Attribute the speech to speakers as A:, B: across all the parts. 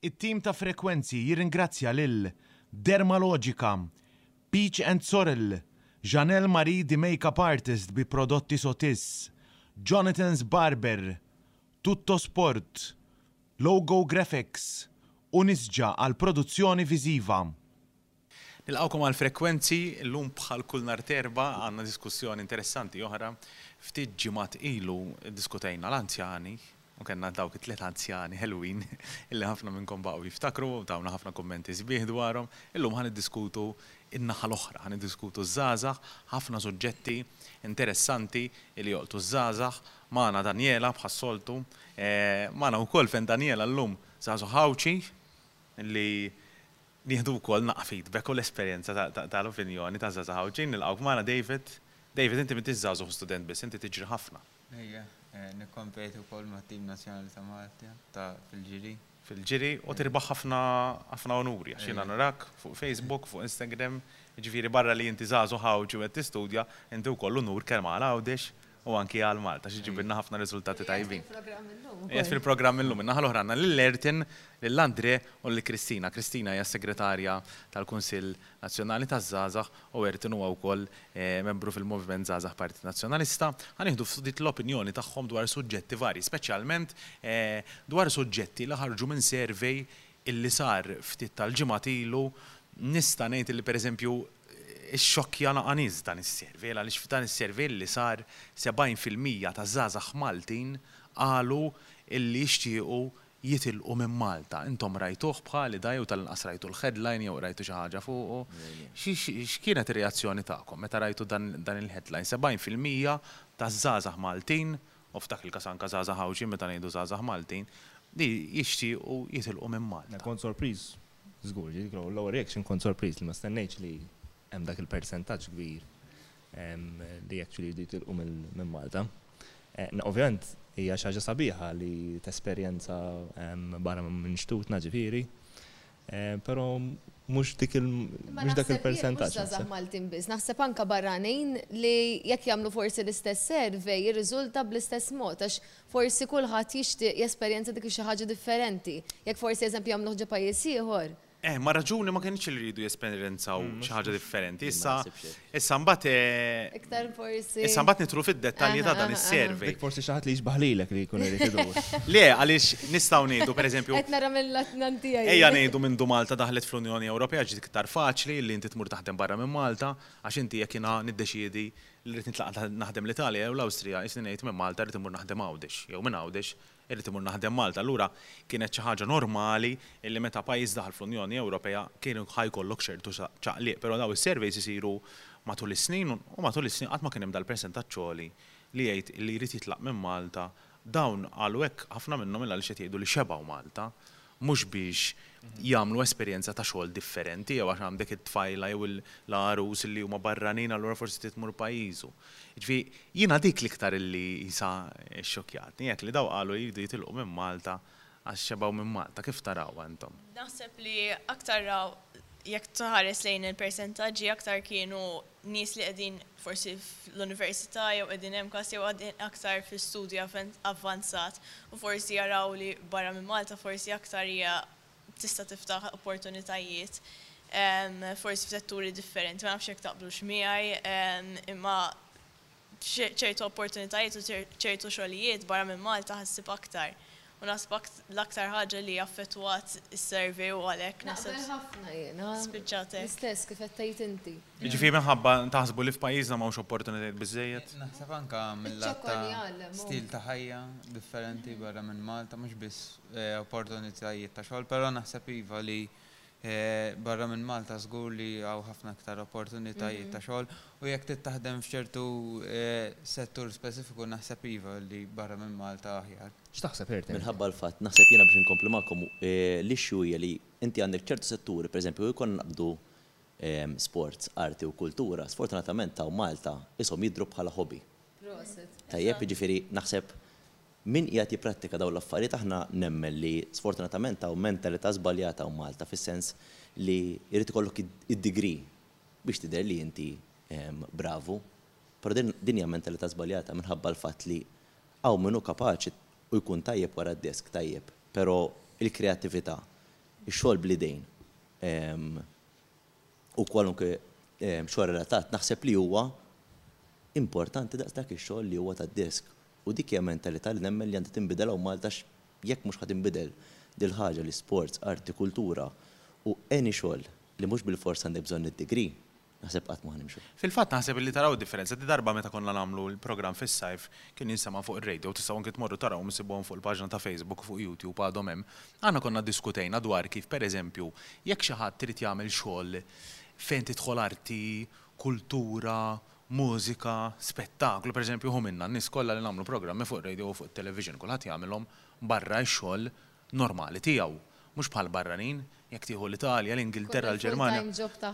A: It-tim ta' Frekwenzi jirringrazzja lil Dermalogica, Peach and Sorrel, Jeanelle Marie The Makeup Artist bi prodotti Sotis, Jonathan's Barber, Tutto Sport, Logo Graphics u Nisja għall-produzzjoni viżiva.
B: Nilqgħukom għal Frekwenzi. Illum bħal kull nhar t'Erbgħa għandna diskussjoni interessanti oħra. Ftit ġimgħat ilu ddiskutejna l-anzjani u kellna dawk it-tliet anzjani ħelwin li ħafna minnkom baqgħu jiftakru u tawna ħafna kummenti sbieħ dwarhom. Illum ħa niddiskutu n-naħa l-oħra, ħa niddiskutu ż-żgħażagħ, ħafna suġġetti interessanti li jolqtu ż-żgħażagħ. Magħna Daniela bħas-soltu. Magħna wkoll fejn Daniela llum żagħżugħ Għawdxi li Nieħdu wkoll naqqa' feedback u l-esperjenza ta' l-opinjoni ta' żgħażagħ Għawdxin. Nilqgħuk magħna David. David, inti m'intix żagħżugħ u student biss, inti tiġri ħafna.
C: Ejja, nikkompeti wkoll mat-tim nazzjonali ta' Malta ta' fil-ġiri.
B: Fil-ġiri, u tirbaħ ħafna ħafna unuri għax jiena narak fuq Facebook, fuq Instagram, jiġifieri barra li inti żagħżugħ Għawdxi u qed tistudja, inti wkoll unur kemm għal Għawdex u anki għal Malta xi ġibilna ħafna riżultati tajbin. Qiegħed fil-programm illum. Min-naħa l-oħra għandna lil Ertin, lil André u lil Kristina. Kristina hija s-Segretarja tal-Kunsill Nazzjonali taż-Żgħażagħ u Ertin huwa wkoll membru fil-Moviment Żgħażagħ Partit Nazzjonalista. Ħa nieħdu ftit l-opinjoni tagħhom dwar suġġetti varji, speċjalment dwar suġġetti li ħarġu minn survey illi sar ftit tal-ġimgħat ilu. Nista' ngħid illi pereżempju Ixxokkja laqgħa nies dan is-survey għaliex f'dan is-survey li sar 70 fil-mija taż-żgħażagħ Maltin qalu illi jixtiequ jitilqu minn Malta. Intom rajtuh bħali da jew tal-inqas rajtu l-headline jew qrajtu xi ħaġa fuqu. X'kienet ir-reazzjoni tagħkom meta rajtu dan il-headline 70 fil-mija taż-żgħażagħ Maltin, u f'dak il-każ anke żgħażagħ Għawdxin meta ngħidu żgħażagħ Maltin, li jixtiequ jitilqu minn Malta?
D: Kont sorpriż Żgur, ġieli kien l-ewwel reaction kont sorpriż li ma stennejtx li hemm dak il-persentaġġ kbir li actually jridu jitilqu minn Malta. Ovvjament hija xi ħaġa sabiħa li tesperjenza barra minn xtutna ġifieri, però mhux dik il- mhux dak il-persentaġġ.
E: Mhux żgħażagħ Maltin biss, naħseb anke barranin li jekk jagħmlu forsi l-istess survey jirriżulta bl-istess mod għax Forsi kulħadd jixtieq jesperjenza dik xi ħaġa differenti. Jekk forsi eżempju jagħmluh ġo pajjiż ieħor.
B: Eh, ma raġuni ma kinitx li rridu jesperjenzaw xi ħaġa differenti. Issa, issa mbagħad eh,
E: Iktar forsi.
B: issa mbagħad nitru fid-dettalji ta' dan is-survey.
D: Dik forsi xi ħadd li jixbaħ lilek li jkun irid idur.
B: Le, għaliex nistgħu ngħidu pereżempju
E: Qed nara mill-latnan tiegħi.
B: Ejja ngħidu minn du Malta daħlet fl-Unjoni Ewropea ġiet iktar faċli li inti tmur taħdem barra minn Malta għax inti jekk jiena niddeċiedi li rrid nitlaqa' naħdem l-Italja jew l-Awstrija qisni ngħid minn Malta rrid immur naħdem Għawdex jew minn Għawdex irrid imur naħdem Malta. Allura kienet xi ħaġa normali li meta pajjiż daħal fl-Unjoni Ewropea kien ħa jkollok ċertu ċaqliq. Però dawn is-surveys isiru matul is-snin u matul is-snin qatt ma kien hemm dal-persentaġġ għoli li jgħid li jrid jitlaq minn Malta Dawn qalu hekk ħafna minnhom il għaliex qed jgħidu li xebgħu Malta, mhux biex jagħmlu esperjenza ta' xogħol differenti jew għax għandek it-tfajla jew l-għarus li huma barranin allura forsi trid tmur pajjiżu. Jiġifieri jiena dik l-iktar li qisha xxokkjatni, hekk li dawn qalu jridu jitilqu minn Malta Għax xebgħu minn Malta. Kif tarawha intom?
F: Naħseb li aktar jekk tħares lejn il-persentaġġi aktar kienu nies li qegħdin forsi fl-università jew qegħdin MCAS jew qegħdin aktar fi studju avvanzat u forsi jaraw li barra minn Malta forsi aktar hija tista' tiftaħ opportunitajiet forsi f'setturi differenti. Ma nafx jekk taqblux miegħi imma ċertu opportunitajiet u ċertu xogħlijiet barra minn Malta ħassib aktar. U naħseb l-aktar ħaġa li affettwat is-survey u għalhekk
E: naħseb spiċċat hekk.
F: Naqbel
E: ħafna jiena. L-istess kif qed tgħid inti.
B: Jiġifieri minħabba taħsbu li f'pajjiżna m'hawnx opportunitajiet biżżejjed?
C: Naħseb anke mil-lat ta' stil ta' ħajja differenti barra minn Malta, mhux biss opportunitajiet ta' xogħol, però naħseb iva li Barra minn Malta żgur li hawn ħafna iktar opportunitajiet ta' xogħol u jekk trid taħdem f'ċertu settur speċifiku naħseb iva li barra minn Malta aħjar.
D: X'taħseb Herta inti?
G: Minħabba l-fatt, naħseb jiena biex inkompli magħkom, l-issue hija li inti għandek ċertu setturi, pereżempju jkollna naqbdu sports, arti u kultura, sfortunatament hawn Malta qishom jidhru bħala hobby. Proset. Tajjeb, jiġifieri naħseb min qiegħed jipprattika dawn l-affarijiet aħna nemmen li sfortunatament hawn mentalità żbaljata hawn Malta fis-sens li jrid ikollok id-degree biex tidher li inti bravu. Però din din hija mentalità żbaljata minħabba l-fatt li hawn min hu kapaċi u jkun tajjeb wara d-desk tajjeb, però l-kreattività, ix-xogħol bl-idejn, u kwalunkwe xogħol relatat, naħseb li huwa importanti daqs dak ix-xogħol li huwa tad-desk. U dik hija mentalità li nemmen li għandha tinbidel hawn Malta għax jekk mhux ħa tinbidel dil-ħaġa li sports, arti, kultura u any xogħol li mhux bilfors għandek bżonn id-degree, naħseb qatt mhu ħa nimxu.
B: Fil-fatt naħseb li taraw id-differenza, di darba meta konna nagħmlu l-programm fis-sajf kien jinstema' fuq ir-radio, tistgħu anki tmorru tarawhom issibuhom fuq il-paġna ta' Facebook u fuq YouTube għadhom hemm, Aħna konna ddiskutejna dwar kif, per eżempju, jekk xi ħadd irid jagħmel xogħol fejn tidħol arti, kultura, mużika, spettaklu, per eżempju, hu minna n-nies kollha li nagħmlu programmi fuq ir-radio u fuq it-television, kulħadd jagħmilhom barra x-xogħol normali tiegħu, mhux bħal barranin, jekk tieħu l-Italja, l-Ingilterra, l-Ġermanja,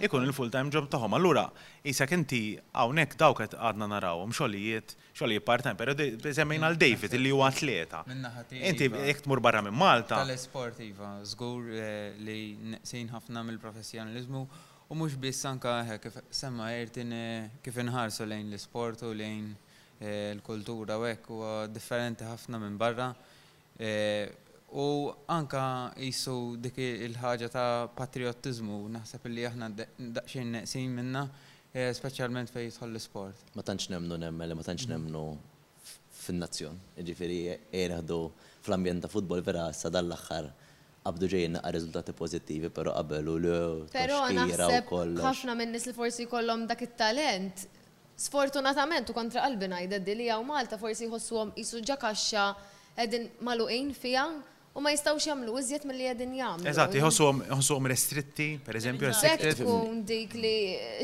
B: ikun il-full-time job tagħhom. Allura, qisek inti hawnhekk dawk qed għadna narawhom xogħlijiet xogħlijiet part-time, però semmejna l David li huwa atleta. Inti
C: iva.
B: jekk tmur barra minn Malta.
C: Tal-esport iva, żgur eh, li neqsin ħafna mill-professjonaliżmu u mhux biss anka eh, kif semma ertin eh, kif inħarsu lejn l-isport u lejn l-kultura u hekk huwa differenti ħafna minn barra. U anke qisu dik il-ħaġa ta' patrijottiżmu naħseb li aħna daqsxejn neqsin minnha, speċjalment fejn jidħol l-isport.
G: Ma tantx nemmnu, nemmen li ma tantx nemmnu fin-nazzjon. Jiġifieri ejja nieħdu fl-ambjent ta' futbol vera sa dan l-aħħar qabdu ġejjin naqra riżultati pożittivi, però qabel u le,
E: tkaxkira u kollox. Però naħseb ħafna min-nies li forsi jkollhom dak it-talent Sfortunatament u kontra qalbi ngħidha di li hawn Malta forsi jħossuhom qisu ġa kaxxa qegħdin magħluqin fiha u ma jistgħux jagħmlu iżjed milli qegħdin jagħmlu.
B: Eżatt, jħossuhom jħossuhom restritti, per eżempju,
E: restricted. B'hekk tkun dik li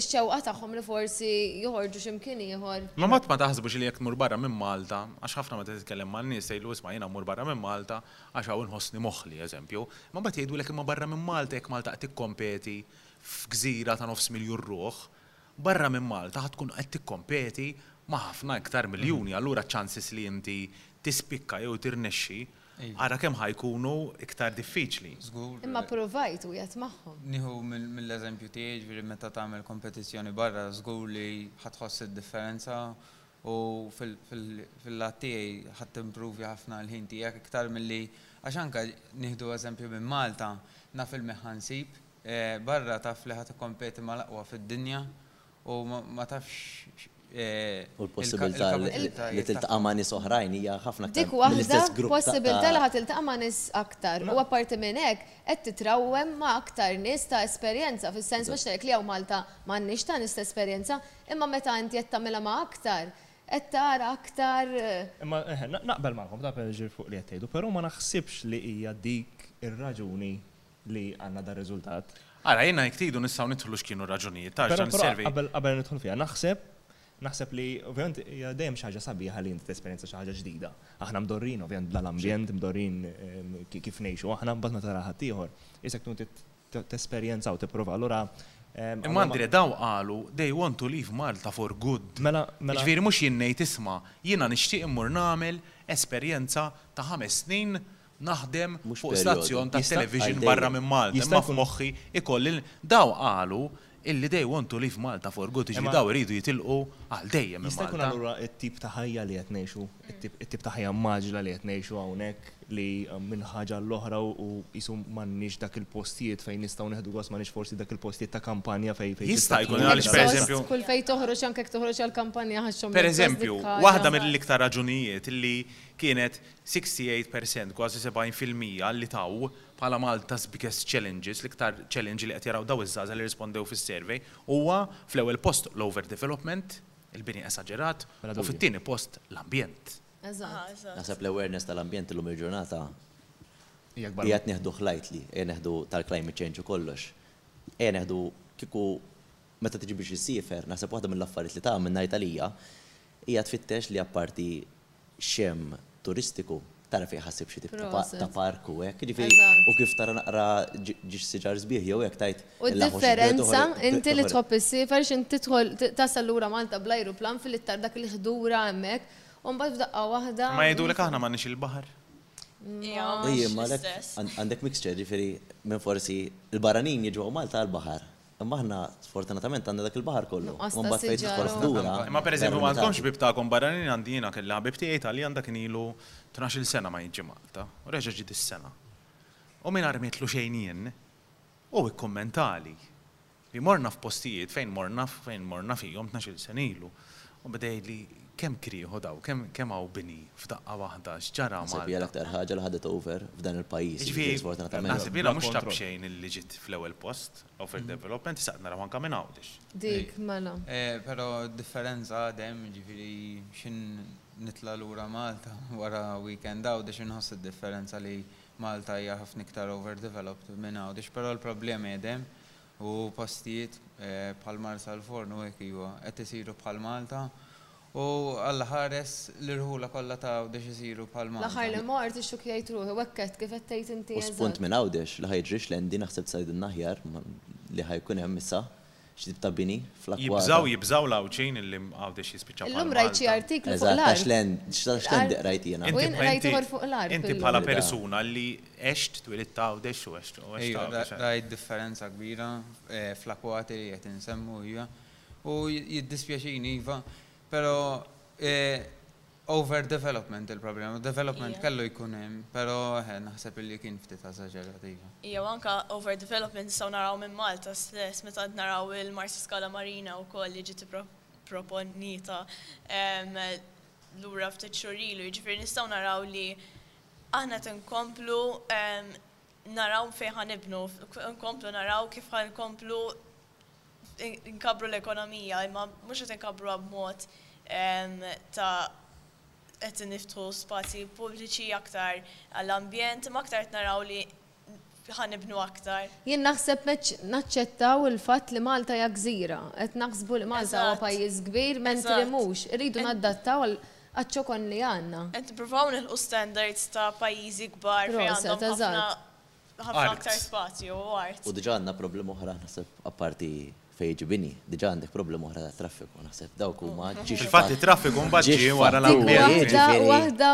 E: x-xewqa tagħhom li forsi joħorġu xi mkien ieħor.
B: Ma mbagħad ma taħsbux li jekk tmur barra minn Malta, għax ħafna meta titkellem man-nies tgħidlu isma' jiena mmur barra minn Malta għax hawn inħossni moħli, eżempju, imma mbagħad jgħidulek imma barra minn Malta jekk Malta qed tikkompeti f'gżira ta' nofs miljun ruħ, Barra minn Malta ħa tkun qed tikkompeti ma' ħafna iktar miljuni, allura ċ-ċansis li inti tispikka jew tirnexxi ara kemm ħa jkunu iktar diffiċli. Żgur.
E: Imma ppruvajt u qiegħed
C: magħhom. Nieħu mill-eżempju tiegħi, jiġifieri meta tagħmel kompetizzjoni barra żgur li ħa tħoss id-differenza u fil-lat tiegħi ħa timpruvja ħafna l-ħin tiegħek iktar milli, għax anke nieħdu eżempju minn Malta, naf il-migħ ħa nsib, Barra taf li ħa tikkompeti mal-aqwa fid-dinja u ma tafx
G: il-kapaċitajiet tagħhom. U l-possibilità li tiltaqa' ma' nies oħrajn hija ħafna
E: aktar mill-istess grupp. Dik waħda, possibilità li ħa tiltaqa' ma' nies aktar. U apparti minn hekk, qed titrawwem ma' aktar nies ta' esperjenza, fis-sens mhux tgħidlek li hawn Malta m'għandniex ta' nies ta' esperjenza, imma meta inti qed tagħmilha ma' aktar, qed tara aktar.
D: Imma naqbel magħkom, dak li ġej fuq li qed tgħidu, però ma naħsibx li hija dik ir-raġuni li għandna dar-riżultat.
B: Ara, jiena jekk tridu nistgħu nidħlu x'kienu r-raġunijiet, tarax
D: dan is-survey. Però qabel nidħlu fiha, naħseb, naħseb li ovvjament hija dejjem xi ħaġa sabiħa li inti tesperjenza xi ħaġa ġdida. Aħna mdorrijin ovvjament bla l-ambjent, mdorrijin kif ngħixu aħna, imbagħad meta tara ħaddieħor, isek tkun trid tesperjenza u tipprova allura.
B: Imma Andrè, dawn qalu they want to leave Malta for good. Mela, mela. Jiġifieri mhux jien ngħid isma', jiena nixtieq immur nagħmel esperjenza ta' ħames snin naħdem fuq stazzjon tat-television barra minn Malta imma f'moħħi ikolli dawn qalu illi they want to leave Malta for good jiġifieri dawn iridu jitilqu għal dejjem minn Malta.
D: Jista' jkun allura t-tip ta' ħajja li qed ngħixu, it-tip ta' ħajja mgħaġġla li qed ngħixu hawnhekk li minn ħaġa għall-oħra u qisu m'għandniex dak il-postijiet fejn nistgħu nieħdu gost m'għandniex forsi dak il-postijiet ta' kampanja fejn tista' tmur.
B: Jista' jkun għaliex pereżempju.
E: Kull fejn toħroġ anke jekk toħroġ għall-kampanja ħaxxhom.
B: Pereżempju, waħda mill-iktar raġunijiet li kienet 68 per cent, kważi 70 fil-mija, li taw bħala Malta's biggest challenges, l-iktar challenge li qed jaraw dawn iż-żgħażagħ li rrispondew fis-survey, huwa, fl-ewwel post, l-overdevelopment, il-bini esaġerat, u fit-tieni post, l-ambjent.
G: Naħseb l-awareness tal-ambjent illum il-ġurnata qiegħed nieħduh lightly, qiegħed nieħdu tal-climate change u kollox. Ejja neħdu, kieku meta tiġi biex issiefer, naħseb waħda mill-affarijiet li tagħmel nhar it-għalija hija tfittex li apparti xemm turistiku, tara fejn ħassib xi tip ta' park u hekk, jiġifieri u kif tara naqra ġiex siġar sbieħ jew hekk tgħid il-laħwa xi tgħid.
E: U d-differenza inti li tħobb issir għaliex int tidħol tasal lura Malta bl-ajruplan filli tara dak il-ħdura hemmhekk u mbagħad f'daqqa waħda.
B: Imma jgħidulek aħna m'għandniex il-baħar.
G: Ija mhux l-istess. Għandek mixture, jiġifieri minn forsi l-barranin jiġu hawn Malta għall-baħar. Imma aħna sfortunatament għandna dak il-baħar kollu. Nuqqas ta' siġar u. U mbagħad tgħid tidħol ħdura.
B: Imma per eżempju ma għandkomx bieb tagħkom barranin għandi jiena kelli ħabib tiegħi Taljan dak kien ilu tnax-il sena ma jiġi Malta u reġa' ġie dis-sena. U mingħajr rmejtlu xejn jien, hu ikkummentali li morna f'postijiet fejn morna fejn morna fihom tnax-il sena ilu. U beda jgħidli, Kemm krieħu daw, kemm, kemm hawn bini f'daqqa waħda, x'ġara Malta?
G: Naħseb hija l-aktar ħaġa li ħadet over f'dan il-pajjiż, jiġifieri sfortunatament.
B: Jiġifieri, naħseb ilha mhux ta' b'xejn illi ġiet fl-ewwel post, hawn
C: fejn
B: development, issa qed naraw anke minn Għawdex.
E: Dik, mela.
C: Eh, però d-differenza għad hemm, jiġifieri xi nitla' lura Malta wara weekend Għawdex inħoss id-differenza li Malta hija ħafna iktar over developed minn Għawdex, però l-problema qiegħda hemm U postijiet bħal Marsalforn u hekk iva, qed isiru bħal Malta. U Alla ħares l-irħula kollha ta' Għawdex isiru bħal Malta.
E: L-aħħar li mort ixxukkjajt ruħi u hekk għedt kif qed tgħid inti eżatt.
G: U spunt minn Għawdex li ħa jiġri x'lendi naħseb tgħidilna aħjar li ħa jkun hemm issa, x'tip ta' bini fl-Aquata.
B: Jibżgħu jibżgħu l-Għawdxin illi Għawdex jispiċċa bħal Malta.
E: Illum rajt xi artiklu fuq l-art.
G: Eżatt, ta' x'lendi qrajt jiena.
E: U jien qrajt ieħor fuq l-art.
B: Inti bħala persuna li Għext, twilidt Għawdex u għext Għawdex.
C: Ejja,
B: da
C: hi d-differenza kbira fl-akwati li qed insemmu ejja. U jiddispjaċini iva, pero over development il-problema u
F: development
C: kellu jkun hemm, pero eħe naħseb li kien ftit eżaġerat
F: iva. Ejja, u anke over development nistgħu naraw minn Malta stess meta qed naraw il-Marsa Scala Marina wkoll li ġiet ipproponita lura ftit xhur ilu, jiġifieri nistgħu naraw li Aħna qed inkomplu naraw fejn ħa nibnu, inkomplu naraw kif ħa nkomplu nkabbru l-ekonomija, imma mhux qed inkabbruha b'mod ta' qed niftħu spazji pubbliċi aktar għall-ambjent, imma aktar qed naraw li ħa nibnu aktar.
E: Jien naħseb meċ naċċettaw il-fatt li Malta hija gżira. Qed naħsbu li Malta huwa pajjiż kbir mentri mhux. Irridu nadattaw għaċ-ċokon li għandna.
F: Qed nippruvaw nilħqu standards ta' pajjiżi kbar fejn għandhom ħafna ħafna aktar spazju u art.
G: U diġà għandna problemi oħra naħseb apparti fejn jiġi bini. Diġà għandek problemi oħra ta' traffiku naħseb dawk huma ġiex.
B: Fil-fatt it-traffiku mbagħad
G: ġie
B: wara l-ambjent.
E: Waħda waħda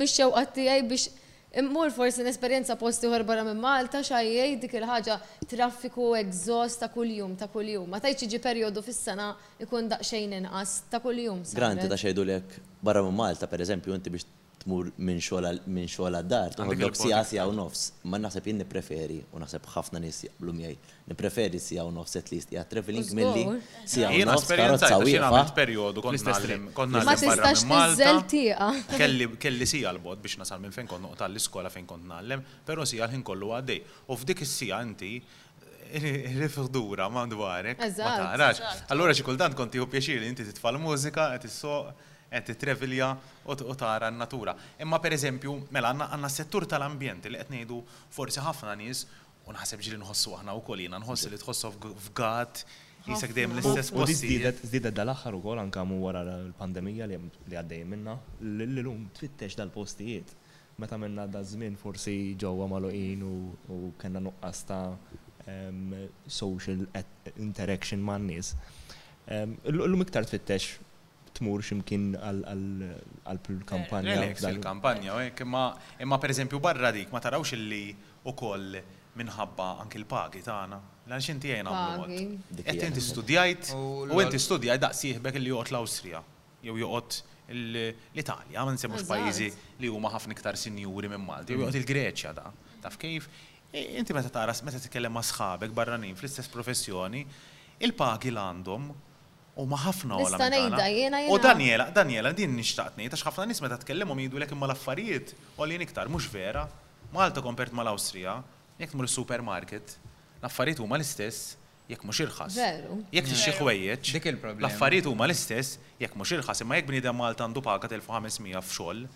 E: mix-xewqat tiegħi biex Immur forsi nesperjenza post ieħor barra minn Malta, x'għajjejt dik il-ħaġa traffiku egżost ta' kuljum ta' kuljum. Ma tgħidx jiġi perjodu fis-sena jkun daqsxejn inqas, ta' kuljum
G: saret. Grant, ta' x'għidulek barra minn Malta, pereżempju inti biex tmur minn xogħol għal minn xogħol għad-dar toħodlok
B: siegħa
G: siegħa u nofs, imma naħseb jien nippreferi u naħseb ħafna nies jaqblu miegħi Nippreferi siegħa u nofs at least qiegħed
E: travelling
G: milli siegħa u nofs karozza wieqfa
D: fl-istess
B: triq.
E: Ma tistax tiżżel tieqa.
B: Kelli siegħa 'l bogħod biex nasal minn fejn kont noqgħod għall-iskola fejn kont ngħallem, però siegħa l-ħin kollu għaddej. U f'dik is-siegħa inti ilif ħdura madwarek ma tarax. Allura xi kultant kont tieħu pjaċir li inti titfa' l-mużika, qed issoq, qed tittravelja u tara n-natura. Imma pereżempju, mela għandna s-settur tal-ambjent li qed ngħidu forsi ħafna nies U naħseb ġieli nħossu aħna wkoll, jiena nħoss li tħossof f'gat, qisek dejjem l-istess postijiet.
D: U żdiedet dal-aħħar ukoll anke mhu wara l-pandemija li għaddejjin minnha, li llum tfittex dal-postijiet. Meta minna daż-żmien forsi ġewwa magħluqin u kellna nuqqas ta' social interaction man-nies. Illum iktar tfittex tmur xi mkien għall-kampanja.
B: Relax fil-kampanja u hekk, imma pereżempju barra dik ma tarawx illi wkoll minħabba anki l-pagi tagħna, għaliex inti ejja nagħmlu mod.
G: Dik hija.
B: Qed
G: inti
B: studjajt
C: u
B: inti studjajt daqs sieħbek illi joqgħod l-Awstrija jew joqgħod l-Italja, ma nsemmux pajjiżi li huma ħafna iktar sinjuri minn Malta, jew joqgħod il-Greċja da, taf kif? Inti meta tara, meta titkellem ma' sħabek barranin fl-istess professjoni, il-pagi l għandhom Huma ħafna ogħla minn tagħna.
E: Nista'
B: ngħidha
E: jiena, jiena.
B: O Daniela, Daniela, din hi xtaqt ngħid għax ħafna nies meta tkellimhom jgħidulek imma l-affarijiet għoljin iktar, mhux vera? Malta compared mal-Awstrija, jekk tmur is-supermarket, l-affarijiet huma l-istess jekk mhux irħas.
E: Veru.
B: Jekk tixtri ħwejjeġ, l-affarijiet huma l-istess jekk mhux irħas. Imma jekk bniedem Malta għandu paga ta' 1,500 f'xogħol,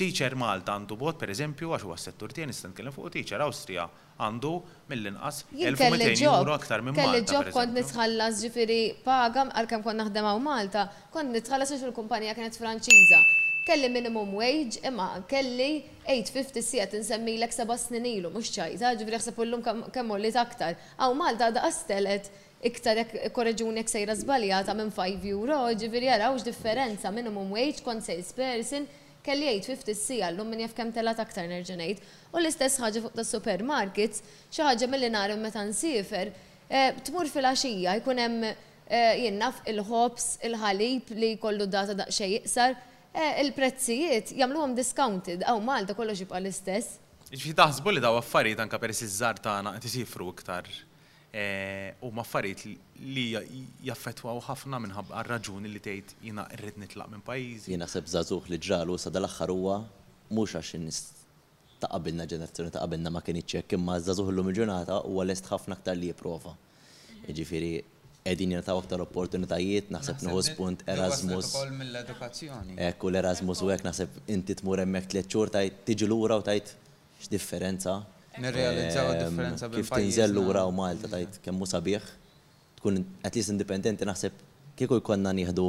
B: teacher Malta għandu bogħod, pereżempju, għax huwa s-settur tiegħi nista' nitkellem fuq, u teacher Awstrija għandu, mill-inqas, 1,200 euro aktar minn Malta, pereżempju.
E: Jien kelli ġob,
B: kelli
E: ġob
B: kont
E: nitħallas, ġifieri, paga, għalkemm kont naħdem hawn Malta, kont nitħallas għax il-kumpanija kienet Franċiża. Kelli minimum wage, imma kelli 8.50 s-siegħa, qed insemmilek seba' snin ilu, mhux ċajta, ġifieri aħseb illum kemm għoliet aktar. Hawn Malta għadha qas telgħet iktar jekk, ikkoreġuni jekk sejra żbaljata, minn five euro, ġifieri araw x'differenza, minimum wage, kont salesperson, Kelli għid fi ftit siegħa llum min jaf kemm telgħet aktar nerġa' ngħid. U l-istess ħaġa fuq tas-supermarkets, xi ħaġa milli nara meta nsiefer, tmur filgħaxija jkun hemm jien naf il-ħobż, il-ħalib li jkollu data daqsxejn iqsar, il-prezzijiet jagħmluhom discounted, hawn Malta kollox jibqa' l-istess.
B: Jiġifieri taħsbu li dawn affarijiet anke peress li ż-żgħar tagħna qed isiefru iktar Huma affarijiet li jaffettwaw ħafna minħabba għar-raġuni li tgħid jiena rrid nitlaq minn pajjiżi.
G: Jien naħseb żagħżugħ li ġralu sa dal-aħħar huwa mhux għax in-nies ta' qabilna, il-ġenerazzjoni ta' qabilna ma kinitx hekk imma ż-żagħżugħ illum il-ġurnata huwa lest ħafna aktar li jipprova. Jiġifieri qegħdin jingħataw aktar opportunitajiet, naħseb nieħu spunt Erasmus. Hekk u l-Erasmus u hekk naħseb inti tmur hemmhekk tliet xhur tgħid tiġi lura u tgħid X'differenza.
C: Nirrealizzaw id-differenza bejn pajjiżna.
G: Kif tinżel lura u Malta tgħid kemm hu sabiħ. Tkun at least indipendenti naħseb kieku jkollna nieħdu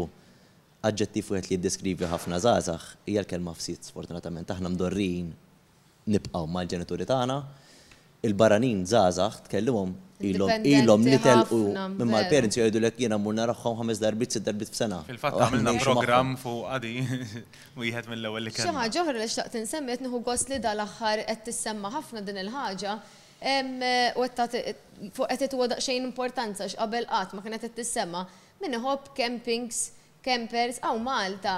G: aġġettiv wieħed li jiddeskrivi ħafna żgħażagħ hija l-kelma fsit sfortunatament. Aħna mdorrijin nibqgħu mal-ġenituri tagħna. Il-barranin żgħażagħ tkellimhom ilhom ilhom nitelqu minn mal-parents u jgħidulek jiena mmur naraħħom ħames darbiet sitt darbiet f'sena.
B: Fil-fatt għamilna programm fuqha din. Wieħed mill-ewwel li kellna.
E: Xi ħaġa oħra li xtaqt insemmi, qed nieħu gost li dal-aħħar qed tissemma' ħafna din il-ħaġa u qed tagħti fuq qed ituha daqsxejn importanza għax qabel qatt ma kienet qed tissemma'. Min iħobb campings, campers, hawn Malta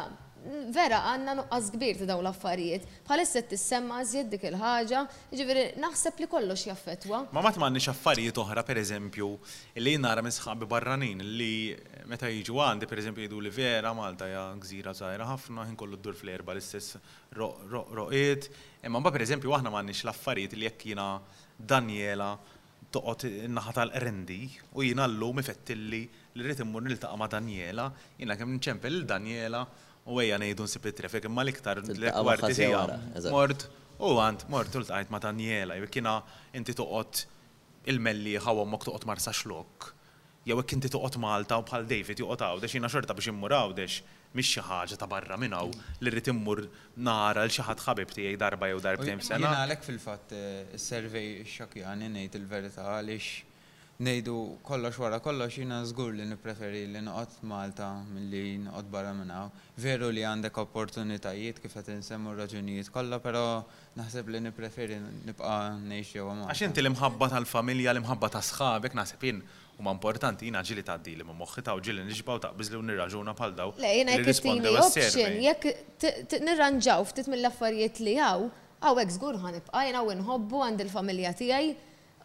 E: vera għandna nuqqas kbir ta' dawn l-affarijiet. Bħalissa qed tissemma' iżjed dik il-ħaġa Jiġifieri naħseb li kollox jaffettwa.
B: Ma mbagħad m'għandniex affarijiet oħra pereżempju li jien nara minn sħabi barranin li meta jiġu għandi pereżempju jgħiduli vera Malta hija gżira żgħira ħafna, ħin kollu ddur fl-erbgħa l-istess roqriet, imma mbagħad pereżempju aħna m'għandniex l-affarijiet li jekk jiena Daniela toqgħod in-naħa tal-qrendi, u jiena llum ifettilli li rrid immur niltaqa' ma' Daniela, jiena kemm nċempel lil Daniela u ejja ngħidu nsib it-traffic imma l-iktar l-irgwardi tiegħi. Mort u għand, mort u ltqajt ma' Daniela, jew jekk jiena inti toqgħod il-Mellieħa u ommok toqgħod Marsaxlokk, Jew hekk inti toqgħod Malta u bħal David joqgħod Għawdex, jiena xorta biex immur Għawdex mhix xi ħaġa ta' barra minn hawn li rrid immur nara lil xi ħadd ħabib tiegħi darba jew darbtejn f'sena.
C: Jiena għalhekk fil-fatt is-survey ixxokkjani ngħid il-verità għaliex ngħidu kollox wara kollox jiena żgur li nippreferi li noqgħod Malta milli noqgħod barra minn hawn. Veru li għandek opportunitajiet kif qed insemmu r-raġunijiet kollha però Naħseb li nippreferi nibqa' ngħix ġewwa
B: Malta. Għax inti l-imħabba tal-familja, l-imħabba ta' sħabek, naħseb jien, huma importanti. Jiena ġieli tgħaddili minn moħħi ta' u ġieli nixba' u taqbiżli u nirraġuna bħal dawn li rrispondew għas-survey.
E: Le, jiena jekk ittini option, jekk nirranġaw ftit mill-affarijiet li hawn, hawnhekk żgur ħa nibqa'. Jien hawn inħobbu, għandi l-familja tiegħi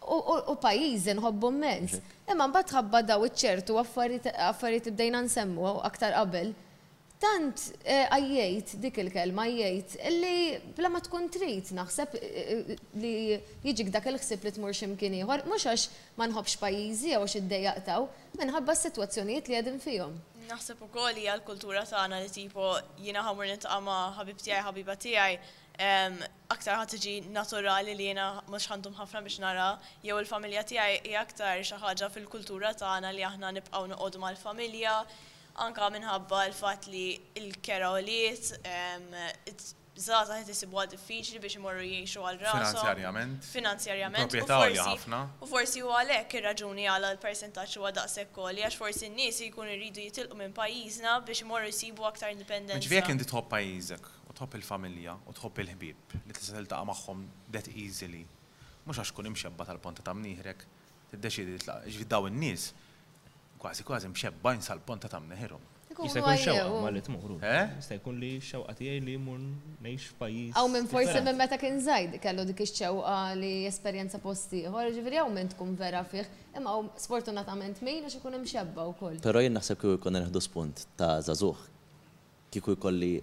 E: u pajjiżi nħobbu immens. Imma mbagħad ħabba dawn iċ-ċertu affarijiet li bdejna nsemmu aktar qabel, Tant għajjejt dik il-kelma, għajjejt, li bla ma tkun trid, naħseb, li jiġik dak il-ħsieb li tmur xi mkien ieħor, mhux għax ma nħobbx pajjiżi jew għax iddejjaqt hawn, minħabba s-sitwazzjonijiet li qegħdin fihom.
F: Naħseb ukoll hija l-kultura tagħna li tipo jiena ħa mmur niltaqa' ma' ħabib tiegħi, ħabiba tiegħi, aktar ħa tiġi naturali li jiena mhux ħa ndum ħafna biex naraha, jew il-familja tiegħi hija aktar xi ħaġa fil-kultura tagħna li aħna nibqgħu noqogħdu mal-familja, anke minħabba l-fatt li l-kera għoliet, iż-żgħażagħ qed isibuha diffiċli biex imorru jgħixu għal rashom.
B: Finanzjarjament.
F: Finanzjarjament. Il-proprjetà għolja ħafna. U forsi huwa għalhekk ir-raġuni għala l-persentaġġ huwa daqshekk għoli għax forsi n-nies jkunu jridu jitilqu minn pajjiżna biex imorru jsibu aktar indipendenza.
B: Jiġifieri jekk inti tħobb pajjiżek u tħobb il-familja u tħobb il-ħbieb li tista' tiltaqa' magħhom that easily, mhux għax tkun imxebba' tal-Ponte ta' Mnieħrek, Tiddeċiedi li tlaqqa'. Jiġifieri dawn in-nies kważi kważi mxebbgħin sal-ponta ta' mneħirhom.
D: Jista' jkun xewqa malli tmur, u jista' jkun li x-xewqa tiegħi li mmur ngħix f'pajjiż
E: differenti. Hawn min forsi minn meta kien żgħir kellu dik ix-xewqa li jesperjenza post ieħor, jiġifieri hawn min tkun vera fih, imma hawn sfortunatament min għax ikun imxebbgħa wkoll.
G: Però jien naħseb kieku jkollna nieħdu spunt ta' żagħżugħ, kieku jkolli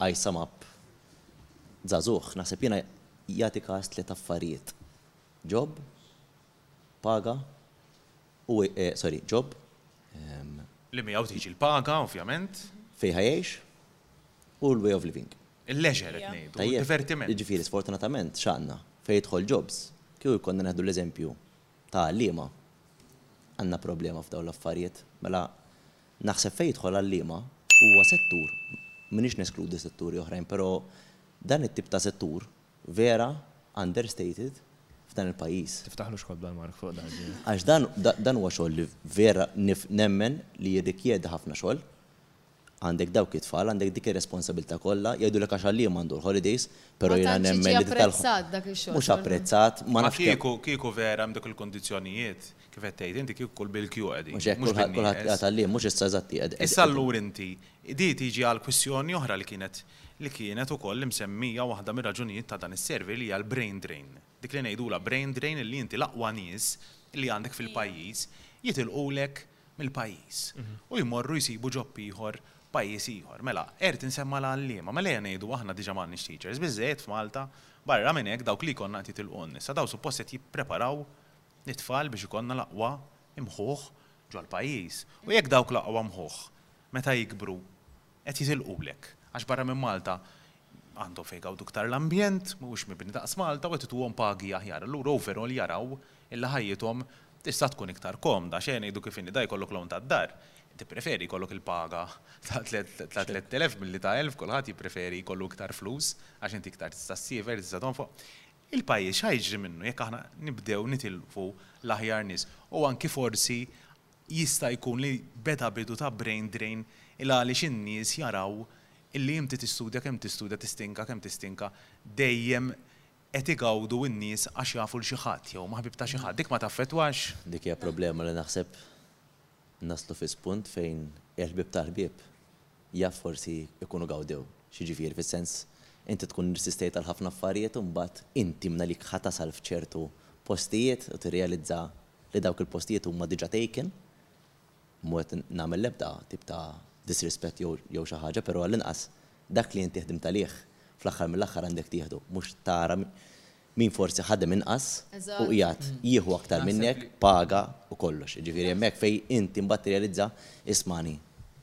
G: I sum up żagħżugħ, naħseb jiena jagħti każ tliet affarijiet. Job, paga, u, sorry, Job, ehm.
B: Li miegħu tiġi l-paga, ovvjament.
G: Fejn ħa jgħix, u l-way of living.
B: Il-leisure qed ngħidu,
G: u d-divertiment. Jiġifieri sfortunatament x'għandna? Fejn jidħol Jobs, kieku jkollna nieħdu l-eżempju ta' għalliema, għandna problema f'dawn l-affarijiet. Mela, naħseb fejn jidħol għalliema, huwa settur, m'iniex neskludi setturi oħrajn, però dan it-tip ta' settur Vera understated f'dan il-pajjiż.
D: Tiftaħlux kotba l-Mark fuq dan, Gio.
G: Għax dan, dan huwa xogħol li vera nif, nemmen li jirrikjedi ħafna xogħol. Għandek dawk it-tfal, għandek dik ir-responsabilità kollha, jgħidulek għax għalliem għandu l-holidays, però jiena nemmen li.
E: Ma tantx jiġi apprezzat dak ix-xogħol.
G: Mhux apprezzat,
B: ma nafx kemm. Ma kieku, kieku vera hemm dak il-kundizzjonijiet, kif qed tgħid inti, kieku kull bil-Q qegħdin,
G: mhux bil-nieqes. Mhux hekk, kulħadd qiegħed għalliem, mhux issa eżatt qiegħed.
B: Issa allura inti, di tiġi għal kwistjoni oħra li kienet li kienet ukoll imsemmija waħda mir-raġunijiet ta' dan is-survey li hija l-brain drain. Dik li ngħidulha brain drain illi inti l-aqwa nies li għandek fil-pajjiż jitilqulek mill-pajjiż u jmorru jsibu job ieħor pajjiż ieħor. Mela, għirt insemma' l-għalliema. Mela ejja ngħidu aħna diġa' m'għandniex teachers biżżejjed f'Malta, barra minn hekk dawk li jkollna qed jitilqu n-nisa. Dawn suppost qed jippreparaw lit-tfal biex ikollna l-aqwa mħuħ ġol-pajjiż. U jekk dawk l-aqwa mħuħ meta jikbru Qed jitilqulek. Għax barra minn Malta għandhom fejn jgawdu iktar l-ambjent, mhuwiex mibni daqs Malta u qed ituhom pagi aħjar. Allura overall jaraw illi ħajjithom tista' tkun iktar komda. X'ejn ngħidu kif inhi, da jkollok loan tad-dar, tippreferi jkollok il-paga ta' tlett elef milli ta' elf, kulħadd jippreferi jkollu iktar flus għax inti iktar tista' ssiever, tista' tonfoq. Il-pajjiż x'ħa jiġri minnu jekk aħna nibdew nitilfu l-aħjar nies u anki forsi Jista' jkun li beda bidu ta' brain drain il għaliex in-nies jaraw illi inti tistudja kemm tistudja tistinka kemm tistinka dejjem qed igawdu in-nies għax jafu 'l xi ħadd jew ma' ħbieb ta' xi ħadd. Dik ma taffettwax?
G: Dik hija problema li naħseb naslu fi spunt fejn il-ħbieb tal-ħbieb jaf forsi jkunu gawdew. X'jiġifieri fis-sens inti tkun irsistejt għal ħafna affarijiet u mbagħad inti minn għalik ħa tasal f'ċertu postijiet u tirrealizza li dawk il-postijiet huma diġà taken, mhu qed nagħmel l-ebda tip ta' disrespett jew jew xi ħaġa, però għall-inqas dak li inti ħdimt għalih fl-aħħar mill-aħħar għandek tieħdu, mhux tara min forsi ħadem inqas u qiegħed jieħu aktar minnek, paga u kollox. Jiġifieri hemmhekk fejn inti mbagħad tirrealizza, ismagħni,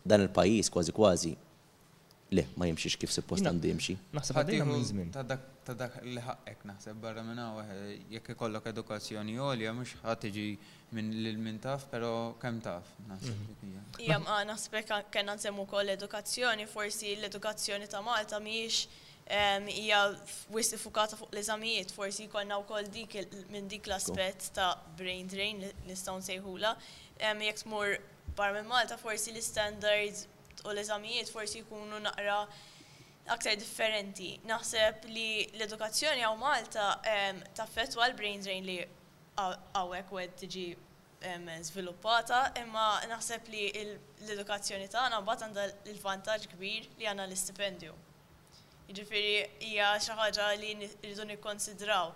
G: dan il-pajjiż kważi kważi Le, ma jimxiex kif suppost għandu jimxi.
D: Naħseb għaddejna minn żmien.
C: Ta' dak li ħaqqek naħseb barra minn hawn jekk ikollok edukazzjoni għolja mhux ħa tiġi minn lil min taf però kemm taf
F: naħseb dik hija. Hija mqa naħseb jekk kellna nsemmu wkoll l-edukazzjoni forsi l-edukazzjoni ta' Malta mhijiex hija wisq iffukata fuq l-eżamijiet forsi jkollna wkoll dik minn dik l-aspett ta' brain drain li nistgħu nsejħulha. Jekk tmur barra minn Malta forsi l-istandards u l-eżamijiet forsi jkunu naqra aktar differenti. Naħseb li l-edukazzjoni hawn Malta taffettwa l-brain drain li hawnhekk u qed tiġi żviluppata imma naħseb li l-edukazzjoni tagħna mbagħad għandha l-vantaġġ kbir li għandna l-istipendju. Jiġifieri hija xi ħaġa li rridu nikkonsidraw.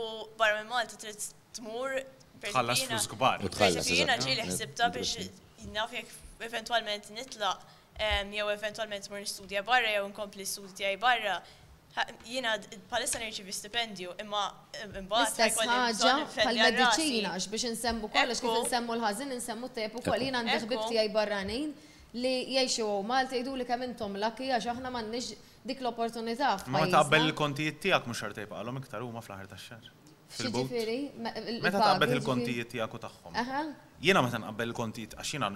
F: U barra minn Malta trid tmur, pereżempju jiena.
B: Tħallas flus kbar.
F: Pereżempju jiena ġieli ħsibtha biex naf jekk eventwalment nitlaq jew eventwalment immur nistudja barra jew inkompli l-istudji tiegħi barra. Jiena bħalissa nirċievi stipendju imma
E: imbagħad se jkolli bżonn infendi għal rasi. L-istess ħaġa bħall-mediċina, biex insemmu kollox, kif insemmu l-ħażin insemmu t-tajjeb ukoll. Jien għandi ħbieb tiegħi barranin li jgħixu u Malti jgħiduli kemm intom lucky għax aħna m'għandniex dik l-opportunità
B: f'pajjiżna. Imma meta tqabbel il-kontijiet tiegħek mhux xorta jibqgħalhom iktar huma fl-aħħar tax-xahar
E: fil-but? X'jiġifieri? Il-pagi?
B: Meta tqabbel il-kontijiet tiegħek u tagħhom. Aha. Jiena meta nqabbel il-kontijiet għax jiena